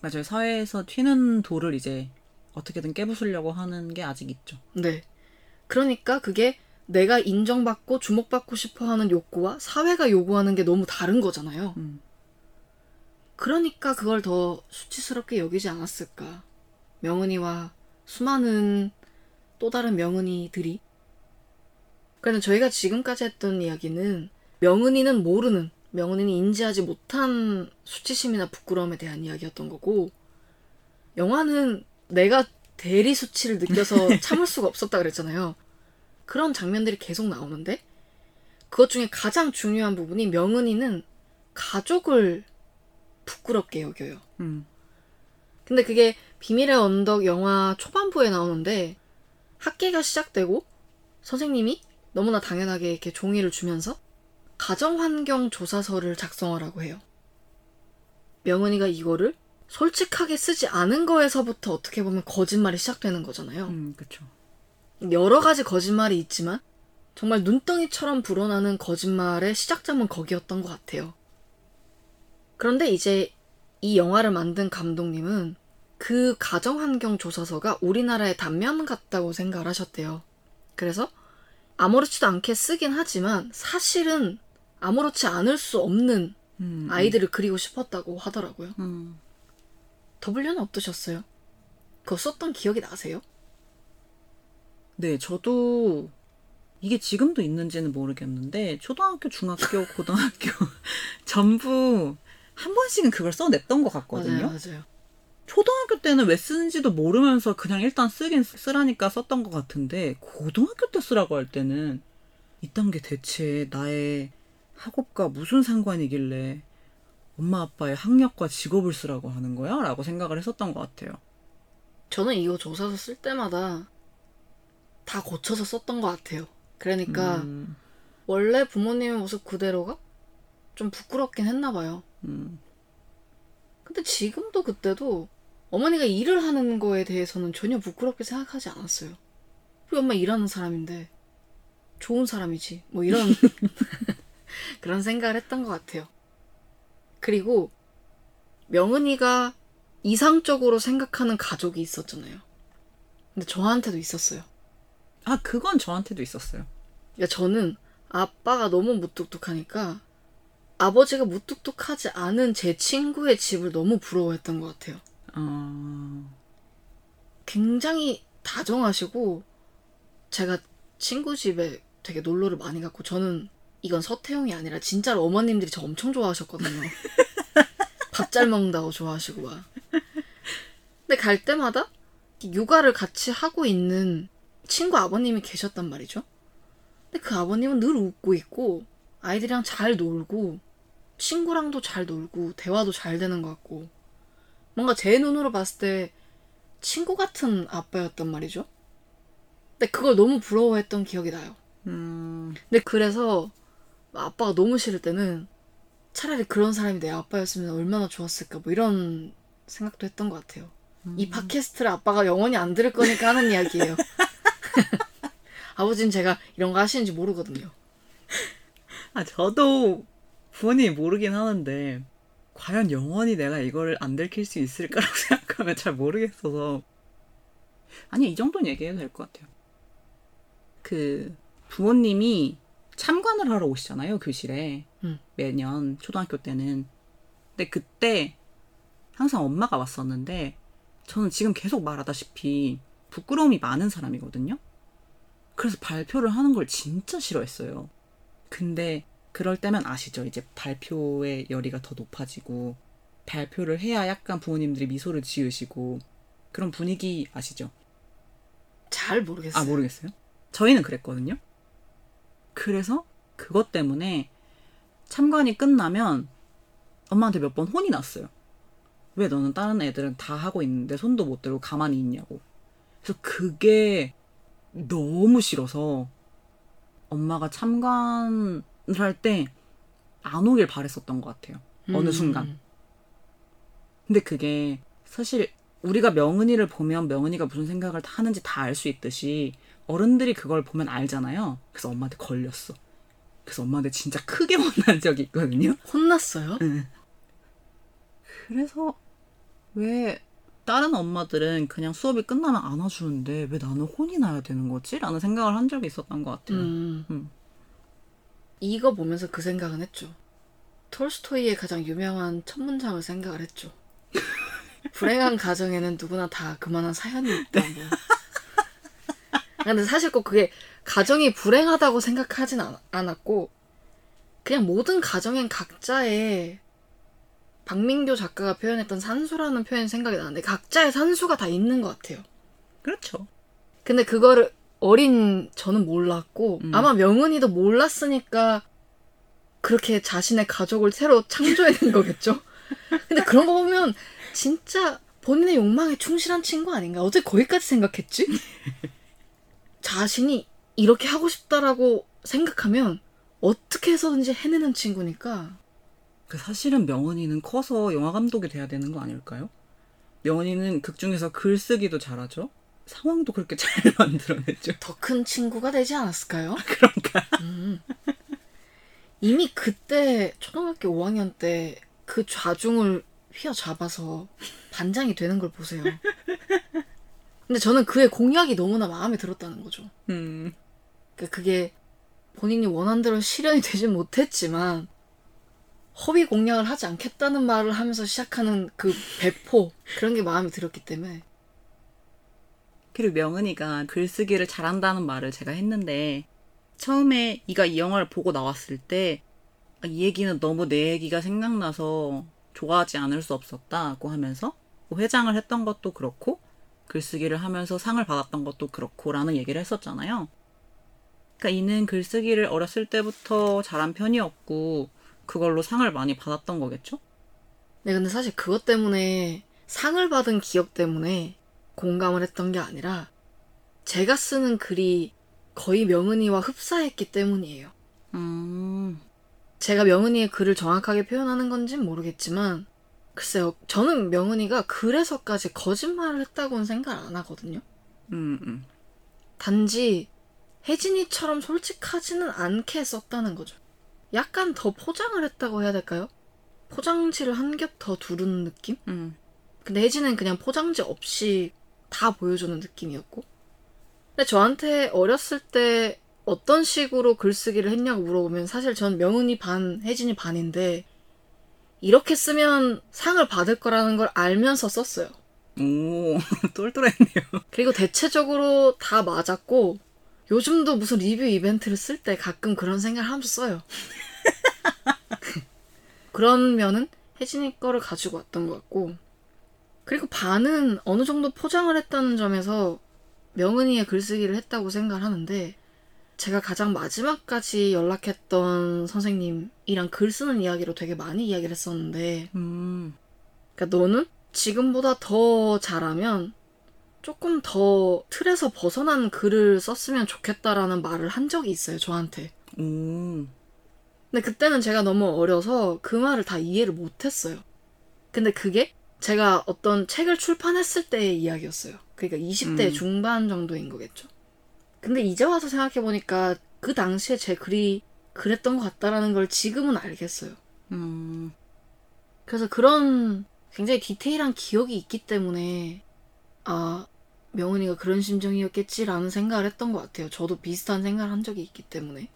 S1: 맞아요. 사회에서 튀는 돌을 이제 어떻게든 깨부수려고 하는 게 아직 있죠.
S2: 네. 그러니까 그게 내가 인정받고 주목받고 싶어 하는 욕구와 사회가 요구하는 게 너무 다른 거잖아요.
S1: 음.
S2: 그러니까 그걸 더 수치스럽게 여기지 않았을까. 명은이와 수많은 또 다른 명은이들이. 그러니까 저희가 지금까지 했던 이야기는 명은이는 모르는, 명은이는 인지하지 못한 수치심이나 부끄러움에 대한 이야기였던 거고, 영화는 내가 대리 수치를 느껴서 참을 수가 없었다 그랬잖아요. 그런 장면들이 계속 나오는데 그것 중에 가장 중요한 부분이 명은이는 가족을 부끄럽게 여겨요.
S1: 음.
S2: 근데 그게 비밀의 언덕 영화 초반부에 나오는데 학기가 시작되고 선생님이 너무나 당연하게 이렇게 종이를 주면서 가정환경 조사서를 작성하라고 해요. 명은이가 이거를 솔직하게 쓰지 않은 거에서부터 어떻게 보면 거짓말이 시작되는 거잖아요.
S1: 음, 그쵸.
S2: 여러 가지 거짓말이 있지만 정말 눈덩이처럼 불어나는 거짓말의 시작점은 거기였던 것 같아요. 그런데 이제 이 영화를 만든 감독님은 그 가정환경 조사서가 우리나라의 단면 같다고 생각을 하셨대요. 그래서 아무렇지도 않게 쓰긴 하지만 사실은 아무렇지 않을 수 없는
S1: 음,
S2: 아이들을 그리고 싶었다고 하더라고요.
S1: 음.
S2: W는 어떠셨어요? 그거 썼던 기억이 나세요?
S1: 네, 저도 이게 지금도 있는지는 모르겠는데 초등학교, 중학교, 고등학교 전부 한 번씩은 그걸 써냈던 것 같거든요.
S2: 맞아요, 맞아요.
S1: 초등학교 때는 왜 쓰는지도 모르면서 그냥 일단 쓰긴 쓰라니까 썼던 것 같은데 고등학교 때 쓰라고 할 때는 이딴 게 대체 나의 학업과 무슨 상관이길래 엄마 아빠의 학력과 직업을 쓰라고 하는 거야? 라고 생각을 했었던 것 같아요.
S2: 저는 이거 조사서 쓸 때마다 다 고쳐서 썼던 것 같아요. 그러니까
S1: 음,
S2: 원래 부모님의 모습 그대로가 좀 부끄럽긴 했나 봐요.
S1: 음,
S2: 근데 지금도 그때도 어머니가 일을 하는 거에 대해서는 전혀 부끄럽게 생각하지 않았어요. 우리 엄마 일하는 사람인데 좋은 사람이지. 뭐 이런 그런 생각을 했던 것 같아요. 그리고 명은이가 이상적으로 생각하는 가족이 있었잖아요. 근데 저한테도 있었어요.
S1: 아, 그건 저한테도 있었어요.
S2: 그러니까 저는 아빠가 너무 무뚝뚝하니까 아버지가 무뚝뚝하지 않은 제 친구의 집을 너무 부러워했던 것 같아요.
S1: 어,
S2: 굉장히 다정하시고 제가 친구 집에 되게 놀러를 많이 갔고 저는 이건 서태웅이 아니라 진짜로 어머님들이 저 엄청 좋아하셨거든요. 밥 잘 먹는다고 좋아하시고 막. 근데 갈 때마다 육아를 같이 하고 있는 친구 아버님이 계셨단 말이죠. 근데 그 아버님은 늘 웃고 있고 아이들이랑 잘 놀고 친구랑도 잘 놀고 대화도 잘 되는 것 같고 뭔가 제 눈으로 봤을 때 친구 같은 아빠였단 말이죠. 근데 그걸 너무 부러워했던 기억이 나요.
S1: 음,
S2: 근데 그래서 아빠가 너무 싫을 때는 차라리 그런 사람이 내 아빠였으면 얼마나 좋았을까 뭐 이런 생각도 했던 것 같아요. 이 팟캐스트를 아빠가 영원히 안 들을 거니까 하는 이야기예요. 아버지는 제가 이런 거 하시는지 모르거든요.
S1: 아, 저도 부모님이 모르긴 하는데, 과연 영원히 내가 이걸 안 들킬 수 있을까라고 생각하면 잘 모르겠어서. 아니, 이 정도는 얘기해도 될 것 같아요. 그, 부모님이 참관을 하러 오시잖아요, 교실에.
S2: 음.
S1: 매년, 초등학교 때는. 근데 그때 항상 엄마가 왔었는데, 저는 지금 계속 말하다시피 부끄러움이 많은 사람이거든요? 그래서 발표를 하는 걸 진짜 싫어했어요. 근데 그럴 때면 아시죠? 이제 발표의 열의가 더 높아지고 발표를 해야 약간 부모님들이 미소를 지으시고 그런 분위기 아시죠?
S2: 잘 모르겠어요.
S1: 아 모르겠어요. 저희는 그랬거든요. 그래서 그것 때문에 참관이 끝나면 엄마한테 몇 번 혼이 났어요. 왜 너는 다른 애들은 다 하고 있는데 손도 못 들고 가만히 있냐고. 그래서 그게 너무 싫어서 엄마가 참관을 할 때 안 오길 바랬었던 것 같아요. 어느
S2: 음.
S1: 순간. 근데 그게 사실 우리가 명은이를 보면 명은이가 무슨 생각을 하는지 다 알 수 있듯이 어른들이 그걸 보면 알잖아요. 그래서 엄마한테 걸렸어. 그래서 엄마한테 진짜 크게 혼난 적이 있거든요.
S2: 혼났어요?
S1: 응. 그래서 왜 다른 엄마들은 그냥 수업이 끝나면 안아주는데 왜 나는 혼이 나야 되는 거지? 라는 생각을 한 적이 있었던 것 같아요.
S2: 음.
S1: 음.
S2: 이거 보면서 그 생각은 했죠. 톨스토이의 가장 유명한 첫 문장을 생각을 했죠. 불행한 가정에는 누구나 다 그만한 사연이 있다. 뭐. 근데 사실 꼭 그게 가정이 불행하다고 생각하진 않, 않았고 그냥 모든 가정엔 각자의 박민교 작가가 표현했던 산수라는 표현 생각이 나는데 각자의 산수가 다 있는 것 같아요.
S1: 그렇죠.
S2: 근데 그거를 어린 저는 몰랐고
S1: 음.
S2: 아마 명은이도 몰랐으니까 그렇게 자신의 가족을 새로 창조해낸 거겠죠. 근데 그런 거 보면 진짜 본인의 욕망에 충실한 친구 아닌가? 어떻게 거기까지 생각했지? 자신이 이렇게 하고 싶다라고 생각하면 어떻게 해서든지 해내는 친구니까
S1: 그 사실은 명은이는 커서 영화 감독이 돼야 되는 거 아닐까요? 명은이는 극 중에서 글쓰기도 잘하죠. 상황도 그렇게 잘 만들어냈죠.
S2: 더 큰 친구가 되지 않았을까요?
S1: 그런가?
S2: 음. 이미 그때 초등학교 5학년 때 그 좌중을 휘어잡아서 반장이 되는 걸 보세요. 근데 저는 그의 공약이 너무나 마음에 들었다는 거죠.
S1: 음.
S2: 그러니까 그게 본인이 원한 대로 실현이 되진 못했지만 허위 공약을 하지 않겠다는 말을 하면서 시작하는 그 배포 그런 게 마음에 들었기 때문에
S1: 그리고 명은이가 글쓰기를 잘한다는 말을 제가 했는데 처음에 이가 이 영화를 보고 나왔을 때 이 얘기는 너무 내 얘기가 생각나서 좋아하지 않을 수 없었다고 하면서 뭐 회장을 했던 것도 그렇고 글쓰기를 하면서 상을 받았던 것도 그렇고라는 얘기를 했었잖아요. 그러니까 이는 글쓰기를 어렸을 때부터 잘한 편이었고 그걸로 상을 많이 받았던 거겠죠?
S2: 네, 근데 사실 그것 때문에 상을 받은 기억 때문에 공감을 했던 게 아니라 제가 쓰는 글이 거의 명은이와 흡사했기 때문이에요.
S1: 음,
S2: 제가 명은이의 글을 정확하게 표현하는 건진 모르겠지만 글쎄요, 저는 명은이가 그래서까지 거짓말을 했다고는 생각 안 하거든요.
S1: 음, 음.
S2: 단지 혜진이처럼 솔직하지는 않게 썼다는 거죠. 약간 더 포장을 했다고 해야 될까요? 포장지를 한 겹 더 두른 느낌?
S1: 음.
S2: 근데 혜진은 그냥 포장지 없이 다 보여주는 느낌이었고. 근데 저한테 어렸을 때 어떤 식으로 글쓰기를 했냐고 물어보면 사실 전 명은이 반, 혜진이 반인데 이렇게 쓰면 상을 받을 거라는 걸 알면서 썼어요.
S1: 오, 똘똘했네요.
S2: 그리고 대체적으로 다 맞았고 요즘도 무슨 리뷰 이벤트를 쓸 때 가끔 그런 생각을 하면서 써요. 그런 면은 혜진이 거를 가지고 왔던 것 같고 그리고 반은 어느 정도 포장을 했다는 점에서 명은이의 글쓰기를 했다고 생각을 하는데 제가 가장 마지막까지 연락했던 선생님이랑 글 쓰는 이야기로 되게 많이 이야기를 했었는데
S1: 음,
S2: 그러니까 너는 지금보다 더 잘하면 조금 더 틀에서 벗어난 글을 썼으면 좋겠다라는 말을 한 적이 있어요, 저한테.
S1: 오,
S2: 근데 그때는 제가 너무 어려서 그 말을 다 이해를 못했어요. 근데 그게 제가 어떤 책을 출판했을 때의 이야기였어요. 그러니까 20대
S1: 음.
S2: 중반 정도인 거겠죠. 근데 이제 와서 생각해보니까 그 당시에 제 글이 그랬던 것 같다라는 걸 지금은 알겠어요.
S1: 음,
S2: 그래서 그런 굉장히 디테일한 기억이 있기 때문에 아 명은이가 그런 심정이었겠지라는 생각을 했던 것 같아요. 저도 비슷한 생각을 한 적이 있기 때문에.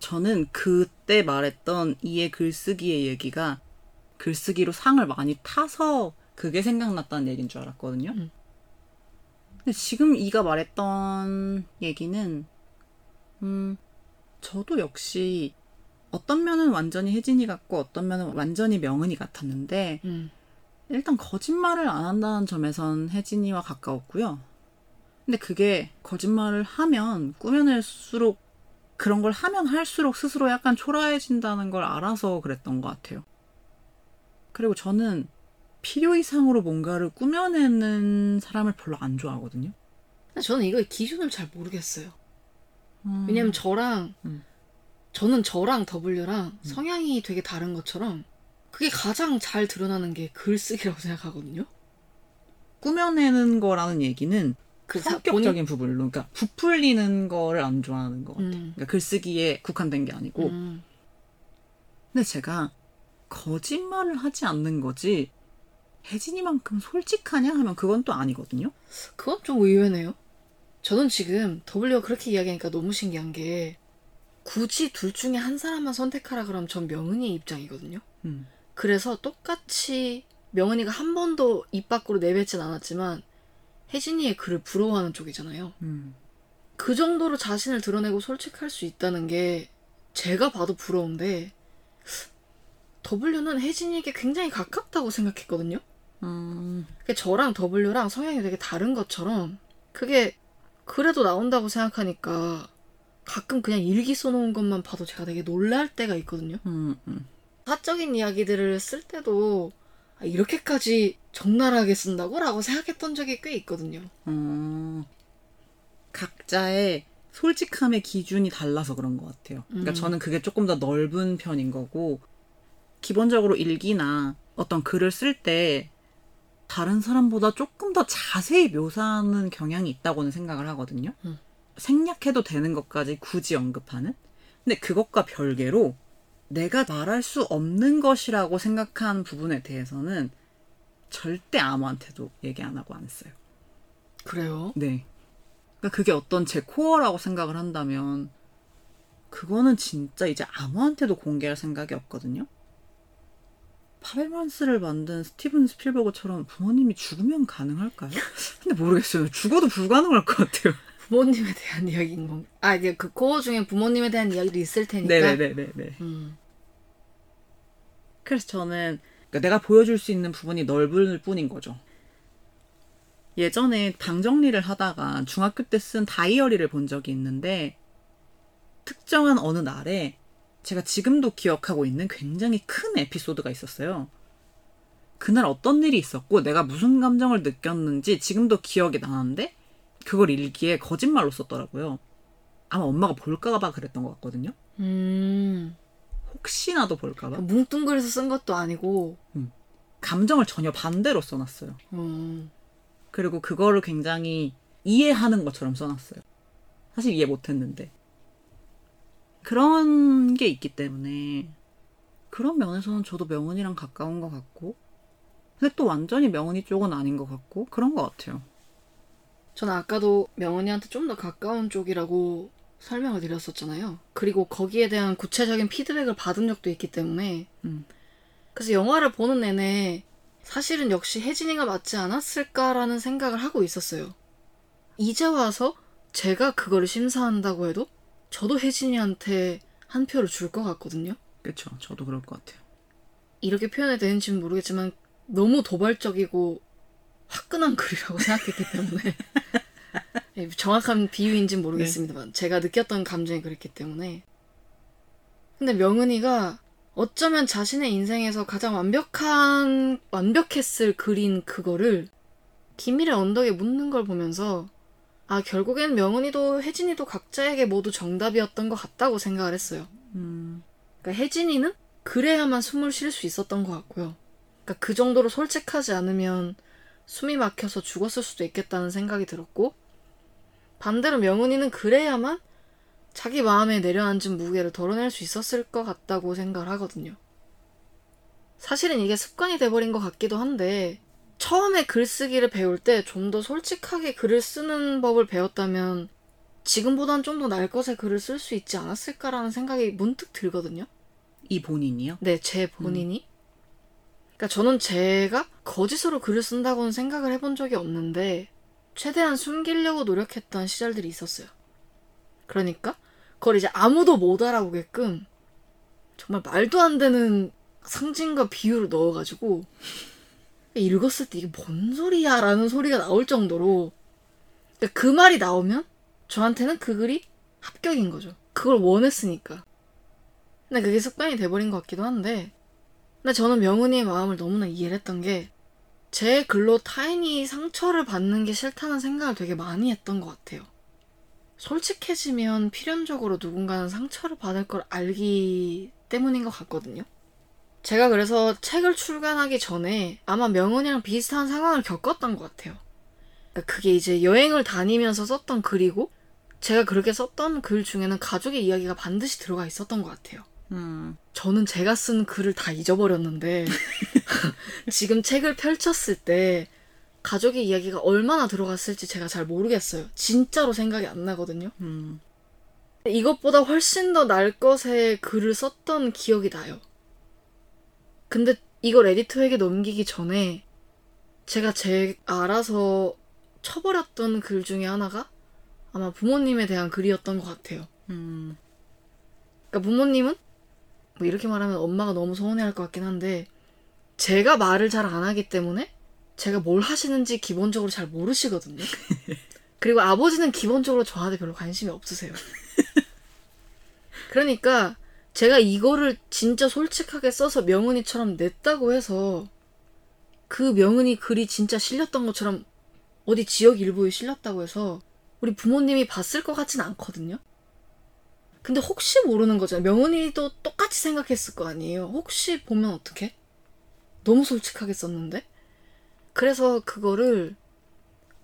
S1: 저는 그때 말했던 이의 글쓰기의 얘기가 글쓰기로 상을 많이 타서 그게 생각났다는 얘기인 줄 알았거든요.
S2: 음.
S1: 근데 지금 이가 말했던 얘기는, 음, 저도 역시 어떤 면은 완전히 혜진이 같고 어떤 면은 완전히 명은이 같았는데,
S2: 음.
S1: 일단 거짓말을 안 한다는 점에선 혜진이와 가까웠고요. 근데 그게 거짓말을 하면 꾸며낼수록 그런 걸 하면 할수록 스스로 약간 초라해진다는 걸 알아서 그랬던 것 같아요. 그리고 저는 필요 이상으로 뭔가를 꾸며내는 사람을 별로 안 좋아하거든요.
S2: 저는 이거의 기준을 잘 모르겠어요.
S1: 음,
S2: 왜냐면 저랑
S1: 음.
S2: 저는 저랑 W랑 성향이 되게 다른 것처럼 그게 가장 잘 드러나는 게 글쓰기라고 생각하거든요.
S1: 꾸며내는 거라는 얘기는
S2: 그 사-
S1: 성격적인 부분로, 그러니까 부풀리는 거를 안 좋아하는 것 같아요.
S2: 음.
S1: 그러니까 글쓰기에 국한된 게 아니고.
S2: 음.
S1: 근데 제가 거짓말을 하지 않는 거지 혜진이만큼 솔직하냐 하면 그건 또 아니거든요.
S2: 그건 좀 의외네요. 저는 지금 W가 그렇게 이야기하니까 너무 신기한 게 굳이 둘 중에 한 사람만 선택하라 그러면 전 명은이의 입장이거든요.
S1: 음.
S2: 그래서 똑같이 명은이가 한 번도 입 밖으로 내뱉진 않았지만 혜진이의 글을 부러워하는 쪽이잖아요.
S1: 음.
S2: 그 정도로 자신을 드러내고 솔직할 수 있다는 게 제가 봐도 부러운데 W는 혜진이에게 굉장히 가깝다고 생각했거든요.
S1: 음.
S2: 그게 저랑 W랑 성향이 되게 다른 것처럼 그게 그래도 나온다고 생각하니까 가끔 그냥 일기 써놓은 것만 봐도 제가 되게 놀랄 때가 있거든요.
S1: 음. 음.
S2: 사적인 이야기들을 쓸 때도 아, 이렇게까지 적나라하게 쓴다고? 라고 생각했던 적이 꽤 있거든요.
S1: 음. 각자의 솔직함의 기준이 달라서 그런 것 같아요. 그러니까
S2: 음.
S1: 저는 그게 조금 더 넓은 편인 거고 기본적으로 일기나 어떤 글을 쓸 때 다른 사람보다 조금 더 자세히 묘사하는 경향이 있다고는 생각을 하거든요.
S2: 음.
S1: 생략해도 되는 것까지 굳이 언급하는. 근데 그것과 별개로 내가 말할 수 없는 것이라고 생각한 부분에 대해서는 절대 아무한테도 얘기 안 하고 안 했어요.
S2: 그래요?
S1: 네. 그러니까 그게 어떤 제 코어라고 생각을 한다면 그거는 진짜 이제 아무한테도 공개할 생각이 없거든요. 파벨만스를 만든 스티븐 스필버그처럼 부모님이 죽으면 가능할까요? 근데 모르겠어요. 죽어도 불가능할 것 같아요.
S2: 부모님에 대한 이야기인 건. 아, 이게 그 코어 중에 부모님에 대한 이야기도 있을 테니까.
S1: 네네네네.
S2: 음.
S1: 그래서 저는 그러니까 내가 보여줄 수 있는 부분이 넓을 뿐인 거죠. 예전에 방 정리를 하다가 중학교 때 쓴 다이어리를 본 적이 있는데 특정한 어느 날에 제가 지금도 기억하고 있는 굉장히 큰 에피소드가 있었어요. 그날 어떤 일이 있었고 내가 무슨 감정을 느꼈는지 지금도 기억이 나는데 그걸 일기에 거짓말로 썼더라고요. 아마 엄마가 볼까봐 그랬던 것 같거든요.
S2: 음.
S1: 혹시나도 볼까봐.
S2: 뭉뚱그려서 쓴 것도 아니고.
S1: 감정을 전혀 반대로 써놨어요.
S2: 음.
S1: 그리고 그거를 굉장히 이해하는 것처럼 써놨어요. 사실 이해 못했는데. 그런 게 있기 때문에 그런 면에서는 저도 명은이랑 가까운 것 같고 근데 또 완전히 명은이 쪽은 아닌 것 같고 그런 것 같아요.
S2: 저는 아까도 명언이한테 좀 더 가까운 쪽이라고 설명을 드렸었잖아요. 그리고 거기에 대한 구체적인 피드백을 받은 적도 있기 때문에.
S1: 음.
S2: 그래서 영화를 보는 내내 사실은 역시 혜진이가 맞지 않았을까라는 생각을 하고 있었어요. 이제 와서 제가 그거를 심사한다고 해도 저도 혜진이한테 한 표를 줄 것 같거든요.
S1: 그쵸. 저도 그럴 것 같아요.
S2: 이렇게 표현이 되는지는 모르겠지만 너무 도발적이고 화끈한 글이라고 생각했기 때문에 예, 정확한 비유인지는 모르겠습니다만 제가 느꼈던 감정이 그랬기 때문에 근데 명은이가 어쩌면 자신의 인생에서 가장 완벽한 완벽했을 글인 그거를 기밀의 언덕에 묻는 걸 보면서 아 결국엔 명은이도 혜진이도 각자에게 모두 정답이었던 것 같다고 생각을 했어요.
S1: 음,
S2: 그러니까 혜진이는 그래야만 숨을 쉴 수 있었던 것 같고요. 그러니까 그 정도로 솔직하지 않으면 숨이 막혀서 죽었을 수도 있겠다는 생각이 들었고 반대로 명은이는 그래야만 자기 마음에 내려앉은 무게를 덜어낼 수 있었을 것 같다고 생각을 하거든요. 사실은 이게 습관이 돼버린 것 같기도 한데 처음에 글쓰기를 배울 때 좀 더 솔직하게 글을 쓰는 법을 배웠다면 지금보단 좀 더 날 것의 글을 쓸 수 있지 않았을까라는 생각이 문득 들거든요.
S1: 이 본인이요?
S2: 네, 제 본인이. 그러니까 저는 제가 거짓으로 글을 쓴다고는 생각을 해본 적이 없는데 최대한 숨기려고 노력했던 시절들이 있었어요. 그러니까 그걸 이제 아무도 못 알아보게끔 정말 말도 안 되는 상징과 비유를 넣어가지고 읽었을 때 이게 뭔 소리야 라는 소리가 나올 정도로 그러니까 그 말이 나오면 저한테는 그 글이 합격인 거죠. 그걸 원했으니까. 근데 그게 습관이 돼버린 것 같기도 한데 근데 저는 명은이의 마음을 너무나 이해를 했던 게 제 글로 타인이 상처를 받는 게 싫다는 생각을 되게 많이 했던 것 같아요. 솔직해지면 필연적으로 누군가는 상처를 받을 걸 알기 때문인 것 같거든요. 제가 그래서 책을 출간하기 전에 아마 명은이랑 비슷한 상황을 겪었던 것 같아요. 그러니까 그게 이제 여행을 다니면서 썼던 글이고 제가 그렇게 썼던 글 중에는 가족의 이야기가 반드시 들어가 있었던 것 같아요.
S1: 음,
S2: 저는 제가 쓴 글을 다 잊어버렸는데 지금 책을 펼쳤을 때 가족의 이야기가 얼마나 들어갔을지 제가 잘 모르겠어요. 진짜로 생각이 안 나거든요.
S1: 음,
S2: 이것보다 훨씬 더 날 것의 글을 썼던 기억이 나요. 근데 이걸 에디터에게 넘기기 전에 제가 제 알아서 쳐버렸던 글 중에 하나가 아마 부모님에 대한 글이었던 것 같아요.
S1: 음,
S2: 그러니까 부모님은 뭐 이렇게 말하면 엄마가 너무 서운해할 것 같긴 한데 제가 말을 잘 안 하기 때문에 제가 뭘 하시는지 기본적으로 잘 모르시거든요. 그리고 아버지는 기본적으로 저한테 별로 관심이 없으세요. 그러니까 제가 이거를 진짜 솔직하게 써서 명은이처럼 냈다고 해서 그 명은이 글이 진짜 실렸던 것처럼 어디 지역 일보에 실렸다고 해서 우리 부모님이 봤을 것 같진 않거든요. 근데 혹시 모르는 거잖아요. 명은이도 똑같이 생각했을 거 아니에요. 혹시 보면 어떡해? 너무 솔직하게 썼는데? 그래서 그거를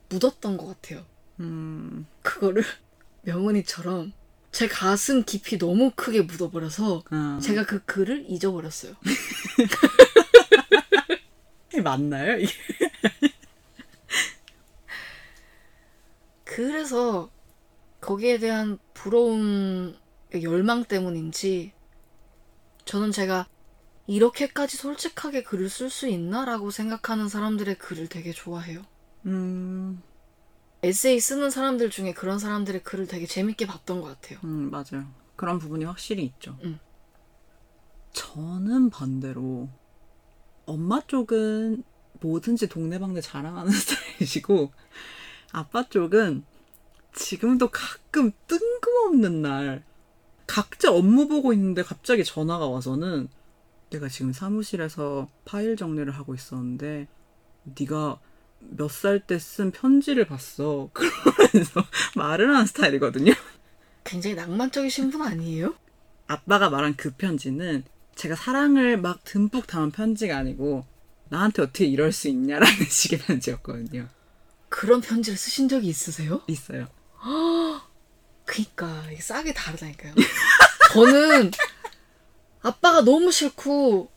S2: 묻었던 것 같아요.
S1: 음,
S2: 그거를 명은이처럼 제 가슴 깊이 너무 크게 묻어버려서
S1: 아,
S2: 제가 그 글을 잊어버렸어요.
S1: 이게 맞나요? 이게?
S2: 그래서 거기에 대한 부러움, 열망 때문인지 저는 제가 이렇게까지 솔직하게 글을 쓸 수 있나라고 생각하는 사람들의 글을 되게 좋아해요.
S1: 음,
S2: 에세이 쓰는 사람들 중에 그런 사람들의 글을 되게 재밌게 봤던 것 같아요.
S1: 음, 맞아요. 그런 부분이 확실히 있죠.
S2: 음.
S1: 저는 반대로 엄마 쪽은 뭐든지 동네방네 자랑하는 스타일이시고 아빠 쪽은 지금도 가끔 뜬금없는 날 각자 업무 보고 있는데 갑자기 전화가 와서는 내가 지금 사무실에서 파일 정리를 하고 있었는데 네가 몇 살 때 쓴 편지를 봤어. 그러면서 말을 하는 스타일이거든요.
S2: 굉장히 낭만적이신 분 아니에요?
S1: 아빠가 말한 그 편지는 제가 사랑을 막 듬뿍 담은 편지가 아니고 나한테 어떻게 이럴 수 있냐라는 식의 편지였거든요.
S2: 그런 편지를 쓰신 적이 있으세요?
S1: 있어요.
S2: 그니까 이게 싸게 다르다니까요. 저는 아빠가 너무 싫고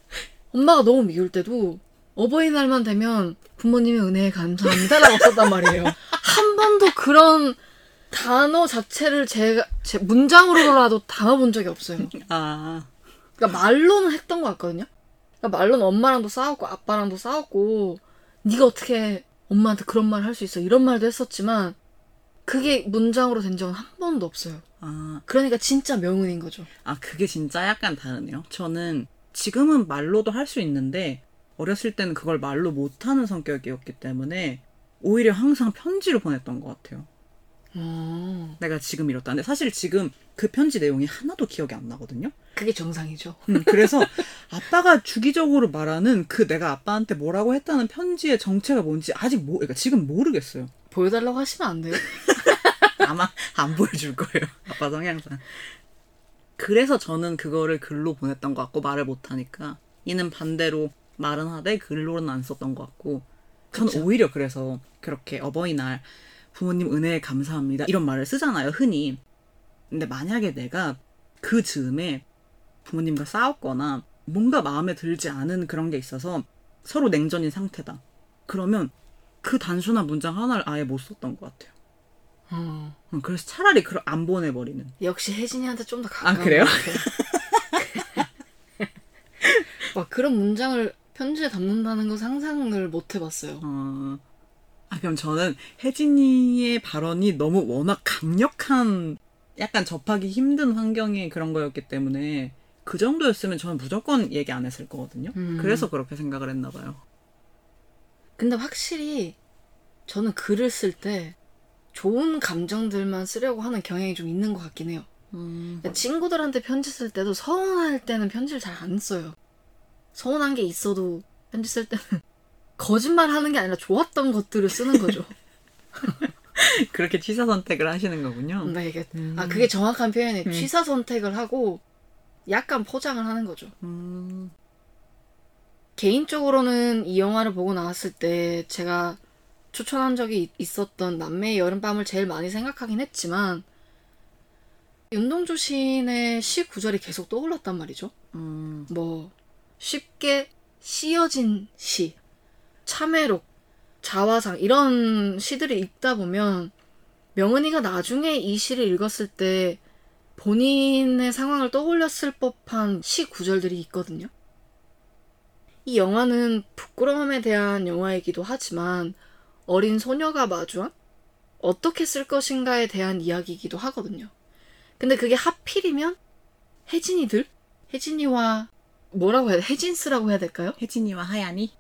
S2: 엄마가 너무 미울 때도 어버이날만 되면 부모님의 은혜에 감사합니다라고 썼단 말이에요. 한 번도 그런 단어 자체를 제가 제 문장으로라도 담아본 적이 없어요.
S1: 아,
S2: 그러니까 말로는 했던 것 같거든요. 그러니까 말로는 엄마랑도 싸웠고 아빠랑도 싸웠고 네가 어떻게 엄마한테 그런 말할수 있어 이런 말도 했었지만 그게 문장으로 된 적은 한 번도 없어요.
S1: 아,
S2: 그러니까 진짜 명운인 거죠.
S1: 아, 그게 진짜 약간 다르네요. 저는 지금은 말로도 할 수 있는데 어렸을 때는 그걸 말로 못하는 성격이었기 때문에 오히려 항상 편지로 보냈던 것 같아요.
S2: 어,
S1: 내가 지금 이렇다. 근데 사실 지금 그 편지 내용이 하나도 기억이 안 나거든요.
S2: 그게 정상이죠.
S1: 음, 그래서 아빠가 주기적으로 말하는 그 내가 아빠한테 뭐라고 했다는 편지의 정체가 뭔지 아직 모, 그러니까 지금 모르겠어요.
S2: 보여달라고 하시면 안 돼요.
S1: 아마 안 보여줄 거예요. 아빠 성향상. 그래서 저는 그거를 글로 보냈던 것 같고 말을 못하니까 이는 반대로 말은 하되 글로는 안 썼던 것 같고 저는
S2: 그쵸.
S1: 오히려 그래서 그렇게 어버이날 부모님 은혜에 감사합니다 이런 말을 쓰잖아요 흔히 근데 만약에 내가 그 즈음에 부모님과 싸웠거나 뭔가 마음에 들지 않은 그런 게 있어서 서로 냉전인 상태다 그러면 그 단순한 문장 하나를 아예 못 썼던 것 같아요
S2: 어,
S1: 음, 그래서 차라리 그걸 안 보내버리는.
S2: 역시 혜진이한테 좀 더 가까운
S1: 아, 그래요?
S2: 막 그런 문장을 편지에 담는다는 거 상상을 못 해봤어요.
S1: 어... 아, 그럼 저는 혜진이의 발언이 너무 워낙 강력한, 약간 접하기 힘든 환경의 그런 거였기 때문에 그 정도였으면 저는 무조건 얘기 안 했을 거거든요.
S2: 음.
S1: 그래서 그렇게 생각을 했나 봐요.
S2: 근데 확실히 저는 글을 쓸 때 좋은 감정들만 쓰려고 하는 경향이 좀 있는 것 같긴 해요.
S1: 음...
S2: 친구들한테 편지 쓸 때도 서운할 때는 편지를 잘 안 써요. 서운한 게 있어도 편지 쓸 때는 거짓말 하는 게 아니라 좋았던 것들을 쓰는 거죠.
S1: 그렇게 취사 선택을 하시는 거군요.
S2: 근데 이게
S1: 음.
S2: 아 그게 정확한 표현이
S1: 음.
S2: 취사 선택을 하고 약간 포장을 하는 거죠.
S1: 음...
S2: 개인적으로는 이 영화를 보고 나왔을 때 제가 추천한 적이 있- 있었던 남매의 여름밤을 제일 많이 생각하긴 했지만 윤동주 시인의 시 구절이 계속 떠올랐단 말이죠.
S1: 음...
S2: 뭐 쉽게 씌어진 시, 참외록, 자화상 이런 시들을 읽다 보면 명은이가 나중에 이 시를 읽었을 때 본인의 상황을 떠올렸을 법한 시 구절들이 있거든요. 이 영화는 부끄러움에 대한 영화이기도 하지만 어린 소녀가 마주한 어떻게 쓸 것인가에 대한 이야기이기도 하거든요. 근데 그게 하필이면 혜진이들? 혜진이와 뭐라고 해야 돼? 혜진스라고 해야 될까요?
S1: 혜진이와 하얀이?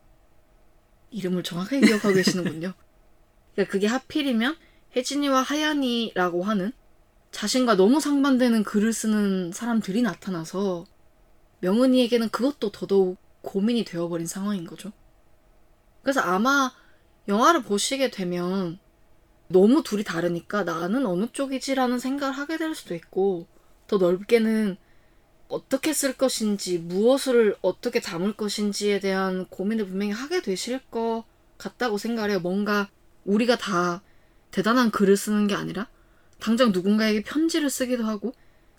S2: 이름을 정확하게 기억하고 계시는군요. 그러니까 그게 하필이면 혜진이와 하얀이라고 하는 자신과 너무 상반되는 글을 쓰는 사람들이 나타나서 명은이에게는 그것도 더더욱 고민이 되어버린 상황인 거죠. 그래서 아마 영화를 보시게 되면 너무 둘이 다르니까 나는 어느 쪽이지라는 생각을 하게 될 수도 있고 더 넓게는 어떻게 쓸 것인지 무엇을 어떻게 담을 것인지에 대한 고민을 분명히 하게 되실 것 같다고 생각해요. 뭔가 우리가 다 대단한 글을 쓰는 게 아니라 당장 누군가에게 편지를 쓰기도 하고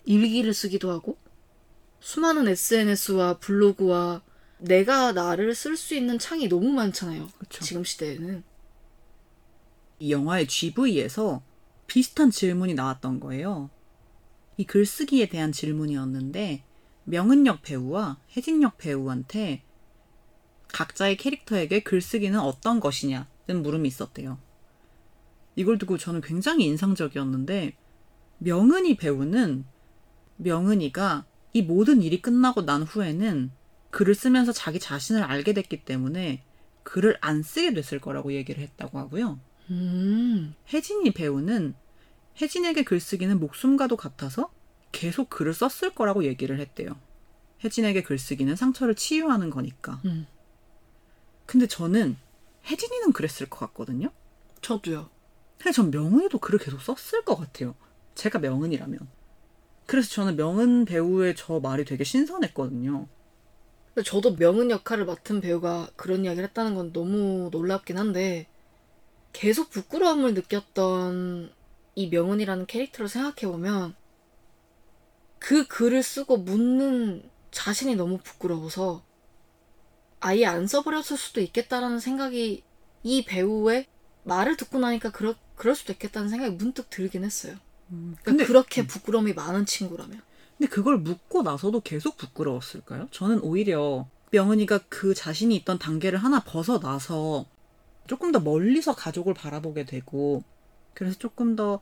S2: 일기를 쓰기도 하고 수많은 SNS와 블로그와 내가 나를 쓸 수 있는 창이 너무 많잖아요.
S1: 그쵸.
S2: 지금 시대에는.
S1: 이 영화의 GV에서 비슷한 질문이 나왔던 거예요. 이 글쓰기에 대한 질문이었는데 명은역 배우와 혜진역 배우한테 각자의 캐릭터에게 글쓰기는 어떤 것이냐는 물음이 있었대요. 이걸 두고 저는 굉장히 인상적이었는데 명은이 배우는 명은이가 이 모든 일이 끝나고 난 후에는 글을 쓰면서 자기 자신을 알게 됐기 때문에 글을 안 쓰게 됐을 거라고 얘기를 했다고 하고요.
S2: 음.
S1: 혜진이 배우는 혜진에게 글쓰기는 목숨과도 같아서 계속 글을 썼을 거라고 얘기를 했대요. 혜진에게 글쓰기는 상처를 치유하는 거니까.
S2: 음.
S1: 근데 저는 혜진이는 그랬을 것 같거든요.
S2: 저도요.
S1: 근데 전 명은이도 글을 계속 썼을 것 같아요. 제가 명은이라면. 그래서 저는 명은 배우의 저 말이 되게 신선했거든요.
S2: 저도 명은 역할을 맡은 배우가 그런 이야기를 했다는 건 너무 놀랍긴 한데 계속 부끄러움을 느꼈던 이 명은이라는 캐릭터를 생각해보면 그 글을 쓰고 묻는 자신이 너무 부끄러워서 아예 안 써버렸을 수도 있겠다라는 생각이 이 배우의 말을 듣고 나니까 그러, 그럴 수도 있겠다는 생각이 문득 들긴 했어요. 그러니까
S1: 근데,
S2: 그렇게 부끄러움이 많은 친구라면.
S1: 근데 그걸 묻고 나서도 계속 부끄러웠을까요? 저는 오히려 명은이가 그 자신이 있던 단계를 하나 벗어나서 조금 더 멀리서 가족을 바라보게 되고 그래서 조금 더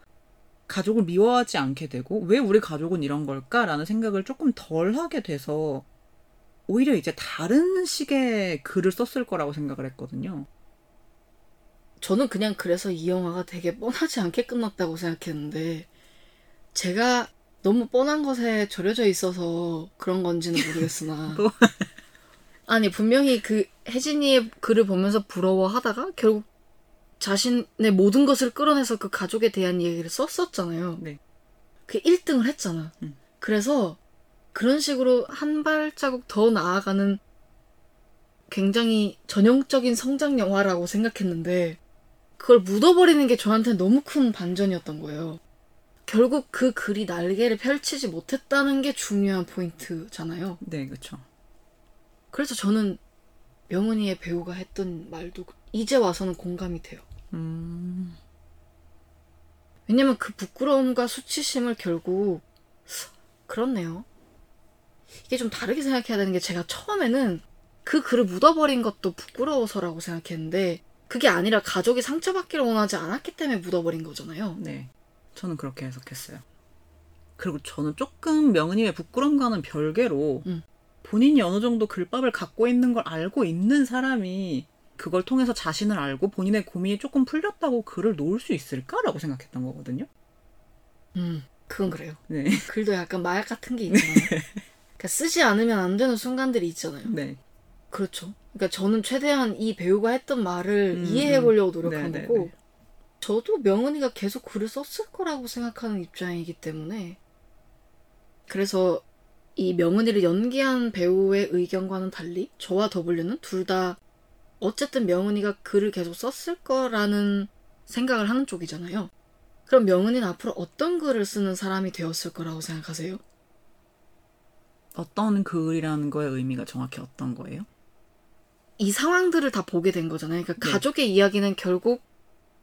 S1: 가족을 미워하지 않게 되고 왜 우리 가족은 이런 걸까라는 생각을 조금 덜 하게 돼서 오히려 이제 다른 식의 글을 썼을 거라고 생각을 했거든요.
S2: 저는 그냥 그래서 이 영화가 되게 뻔하지 않게 끝났다고 생각했는데 제가 너무 뻔한 것에 절여져 있어서 그런 건지는 모르겠으나
S1: 또?
S2: 아니 분명히 그 혜진이의 글을 보면서 부러워하다가 결국 자신의 모든 것을 끌어내서 그 가족에 대한 얘기를 썼었잖아요.
S1: 네.
S2: 그 1등을 했잖아.
S1: 음.
S2: 그래서 그런 식으로 한 발자국 더 나아가는 굉장히 전형적인 성장 영화라고 생각했는데 그걸 묻어버리는 게 저한테 너무 큰 반전이었던 거예요. 결국 그 글이 날개를 펼치지 못했다는 게 중요한 포인트잖아요.
S1: 네, 그렇죠.
S2: 그래서 저는 명은이의 배우가 했던 말도 이제 와서는 공감이 돼요.
S1: 음,
S2: 왜냐면 그 부끄러움과 수치심을 결국 그렇네요. 이게 좀 다르게 생각해야 되는 게 제가 처음에는 그 글을 묻어버린 것도 부끄러워서라고 생각했는데 그게 아니라 가족이 상처받기를 원하지 않았기 때문에 묻어버린 거잖아요.
S1: 네. 저는 그렇게 해석했어요. 그리고 저는 조금 명은이의 부끄러움과는 별개로
S2: 음.
S1: 본인이 어느 정도 글밥을 갖고 있는 걸 알고 있는 사람이 그걸 통해서 자신을 알고 본인의 고민이 조금 풀렸다고 글을 놓을 수 있을까라고 생각했던 거거든요.
S2: 음, 그건 그래요.
S1: 네.
S2: 글도 약간 마약 같은 게 있잖아요. 그러니까 쓰지 않으면 안 되는 순간들이 있잖아요.
S1: 네.
S2: 그렇죠. 그러니까 저는 최대한 이 배우가 했던 말을
S1: 음,
S2: 이해해 보려고 노력한
S1: 네, 네,
S2: 거고,
S1: 네.
S2: 저도 명은이가 계속 글을 썼을 거라고 생각하는 입장이기 때문에, 그래서 이 명은이를 연기한 배우의 의견과는 달리, 저와 W는 둘 다 어쨌든 명은이가 글을 계속 썼을 거라는 생각을 하는 쪽이잖아요. 그럼 명은이는 앞으로 어떤 글을 쓰는 사람이 되었을 거라고 생각하세요?
S1: 어떤 글이라는 거의 의미가 정확히 어떤 거예요?
S2: 이 상황들을 다 보게 된 거잖아요. 그러니까
S1: 네.
S2: 가족의 이야기는 결국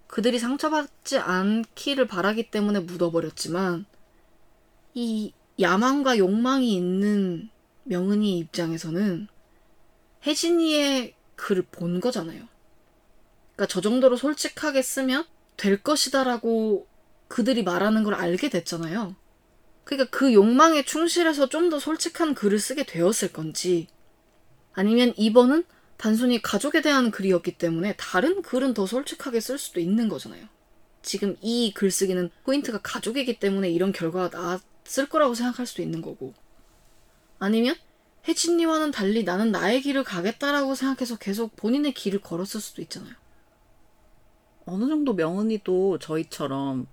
S2: 그들이 상처받지 않기를 바라기 때문에 묻어버렸지만 이 야망과 욕망이 있는 명은이 입장에서는 혜진이의 글을 본 거잖아요. 그러니까 저 정도로 솔직하게 쓰면 될 것이다라고 그들이 말하는 걸 알게 됐잖아요. 그러니까 그 욕망에 충실해서 좀 더 솔직한 글을 쓰게 되었을 건지 아니면 이번은 단순히 가족에 대한 글이었기 때문에 다른 글은 더 솔직하게 쓸 수도 있는 거잖아요. 지금 이 글쓰기는 포인트가 가족이기 때문에 이런 결과가 나왔을 거라고 생각할 수도 있는 거고. 아니면 혜진이와는 달리 나는 나의 길을 가겠다라고 생각해서 계속 본인의 길을 걸었을 수도 있잖아요.
S1: 어느 정도 명은이도 저희처럼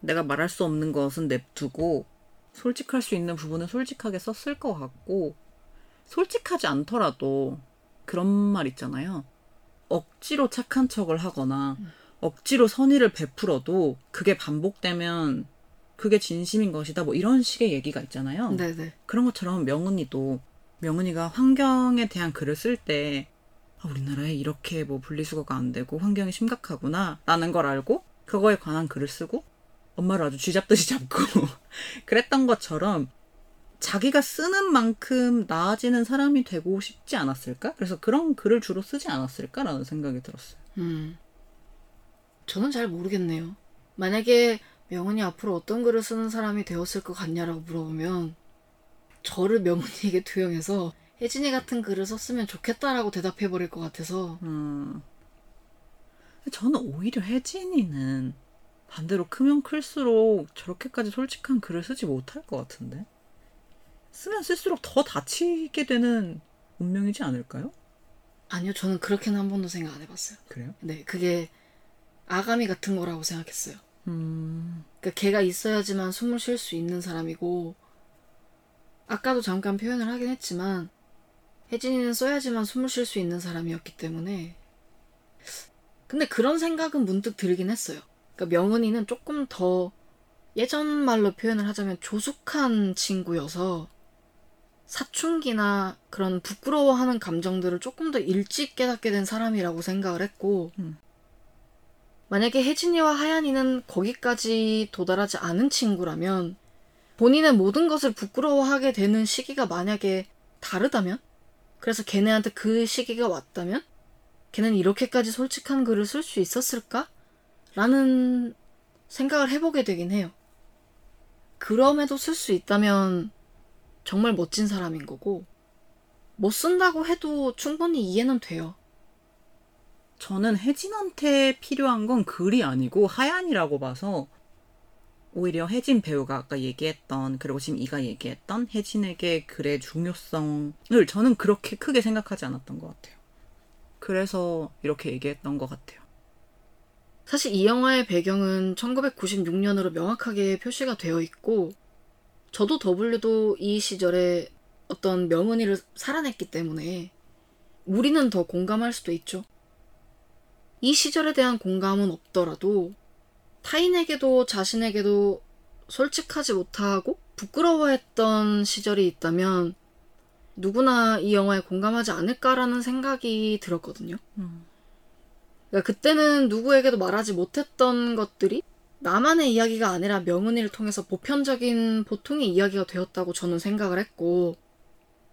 S1: 내가 말할 수 없는 것은 냅두고 솔직할 수 있는 부분은 솔직하게 썼을 것 같고 솔직하지 않더라도 그런 말 있잖아요. 억지로 착한 척을 하거나 억지로 선의를 베풀어도 그게 반복되면 그게 진심인 것이다. 뭐 이런 식의 얘기가 있잖아요.
S2: 네네.
S1: 그런 것처럼 명은이도 명은이가 환경에 대한 글을 쓸때 아, 우리나라에 이렇게 뭐 분리수거가 안 되고 환경이 심각하구나 라는 걸 알고 그거에 관한 글을 쓰고 엄마를 아주 쥐잡듯이 잡고 그랬던 것처럼 자기가 쓰는 만큼 나아지는 사람이 되고 싶지 않았을까? 그래서 그런 글을 주로 쓰지 않았을까라는 생각이 들었어요.
S2: 음. 저는 잘 모르겠네요. 만약에 명은이 앞으로 어떤 글을 쓰는 사람이 되었을 것 같냐라고 물어보면 저를 명은이에게 투영해서 혜진이 같은 글을 썼으면 좋겠다라고 대답해버릴 것 같아서
S1: 음. 저는 오히려 혜진이는 반대로 크면 클수록 저렇게까지 솔직한 글을 쓰지 못할 것 같은데. 쓰면 쓸수록 더 다치게 되는 운명이지 않을까요?
S2: 아니요 저는 그렇게는 한 번도 생각 안 해봤어요.
S1: 그래요?
S2: 네 그게 아가미 같은 거라고 생각했어요.
S1: 음,
S2: 그러니까 걔가 있어야지만 숨을 쉴 수 있는 사람이고 아까도 잠깐 표현을 하긴 했지만 혜진이는 써야지만 숨을 쉴 수 있는 사람이었기 때문에 근데 그런 생각은 문득 들긴 했어요. 그러니까 명은이는 조금 더 예전 말로 표현을 하자면 조숙한 친구여서 사춘기나 그런 부끄러워하는 감정들을 조금 더 일찍 깨닫게 된 사람이라고 생각을 했고
S1: 음.
S2: 만약에 혜진이와 하얀이는 거기까지 도달하지 않은 친구라면 본인의 모든 것을 부끄러워하게 되는 시기가 만약에 다르다면 그래서 걔네한테 그 시기가 왔다면 걔는 이렇게까지 솔직한 글을 쓸 수 있었을까? 라는 생각을 해보게 되긴 해요. 그럼에도 쓸 수 있다면 정말 멋진 사람인 거고 못 쓴다고 해도 충분히 이해는 돼요.
S1: 저는 혜진한테 필요한 건 글이 아니고 하얀이라고 봐서 오히려 혜진 배우가 아까 얘기했던 그리고 지금 이가 얘기했던 혜진에게 글의 중요성을 저는 그렇게 크게 생각하지 않았던 것 같아요. 그래서 이렇게 얘기했던 것 같아요.
S2: 사실 이 영화의 배경은 1996년으로 명확하게 표시가 되어 있고 저도 W도 이 시절에 어떤 명은이를 살아냈기 때문에 우리는 더 공감할 수도 있죠. 이 시절에 대한 공감은 없더라도 타인에게도 자신에게도 솔직하지 못하고 부끄러워했던 시절이 있다면 누구나 이 영화에 공감하지 않을까라는 생각이 들었거든요. 그러니까 그때는 누구에게도 말하지 못했던 것들이 나만의 이야기가 아니라 명은이를 통해서 보편적인 보통의 이야기가 되었다고 저는 생각을 했고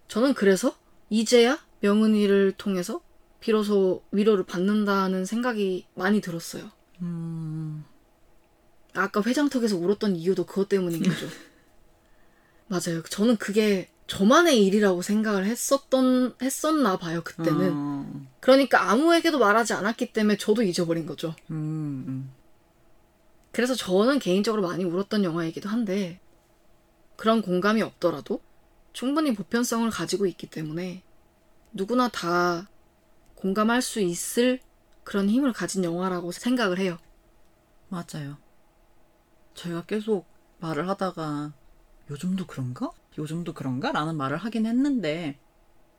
S2: 저는 그래서 이제야 명은이를 통해서 비로소 위로를 받는다는 생각이 많이 들었어요.
S1: 음,
S2: 아까 회장턱에서 울었던 이유도 그것 때문인 거죠. 맞아요. 저는 그게 저만의 일이라고 생각을 했었던 했었나 봐요 그때는.
S1: 어,
S2: 그러니까 아무에게도 말하지 않았기 때문에 저도 잊어버린 거죠.
S1: 음, 음.
S2: 그래서 저는 개인적으로 많이 울었던 영화이기도 한데 그런 공감이 없더라도 충분히 보편성을 가지고 있기 때문에 누구나 다 공감할 수 있을 그런 힘을 가진 영화라고 생각을 해요.
S1: 맞아요. 저희가 계속 말을 하다가 요즘도 그런가? 요즘도 그런가? 라는 말을 하긴 했는데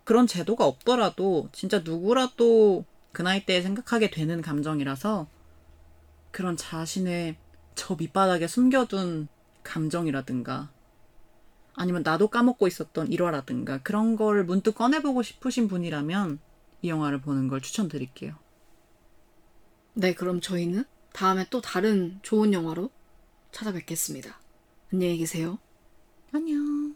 S1: 그런 제도가 없더라도 진짜 누구라도 그 나이 때에 생각하게 되는 감정이라서 그런 자신의 저 밑바닥에 숨겨둔 감정이라든가 아니면 나도 까먹고 있었던 일화라든가 그런 걸 문득 꺼내보고 싶으신 분이라면 이 영화를 보는 걸 추천드릴게요.
S2: 네, 그럼 저희는 다음에 또 다른 좋은 영화로 찾아뵙겠습니다. 안녕히 계세요.
S1: 안녕.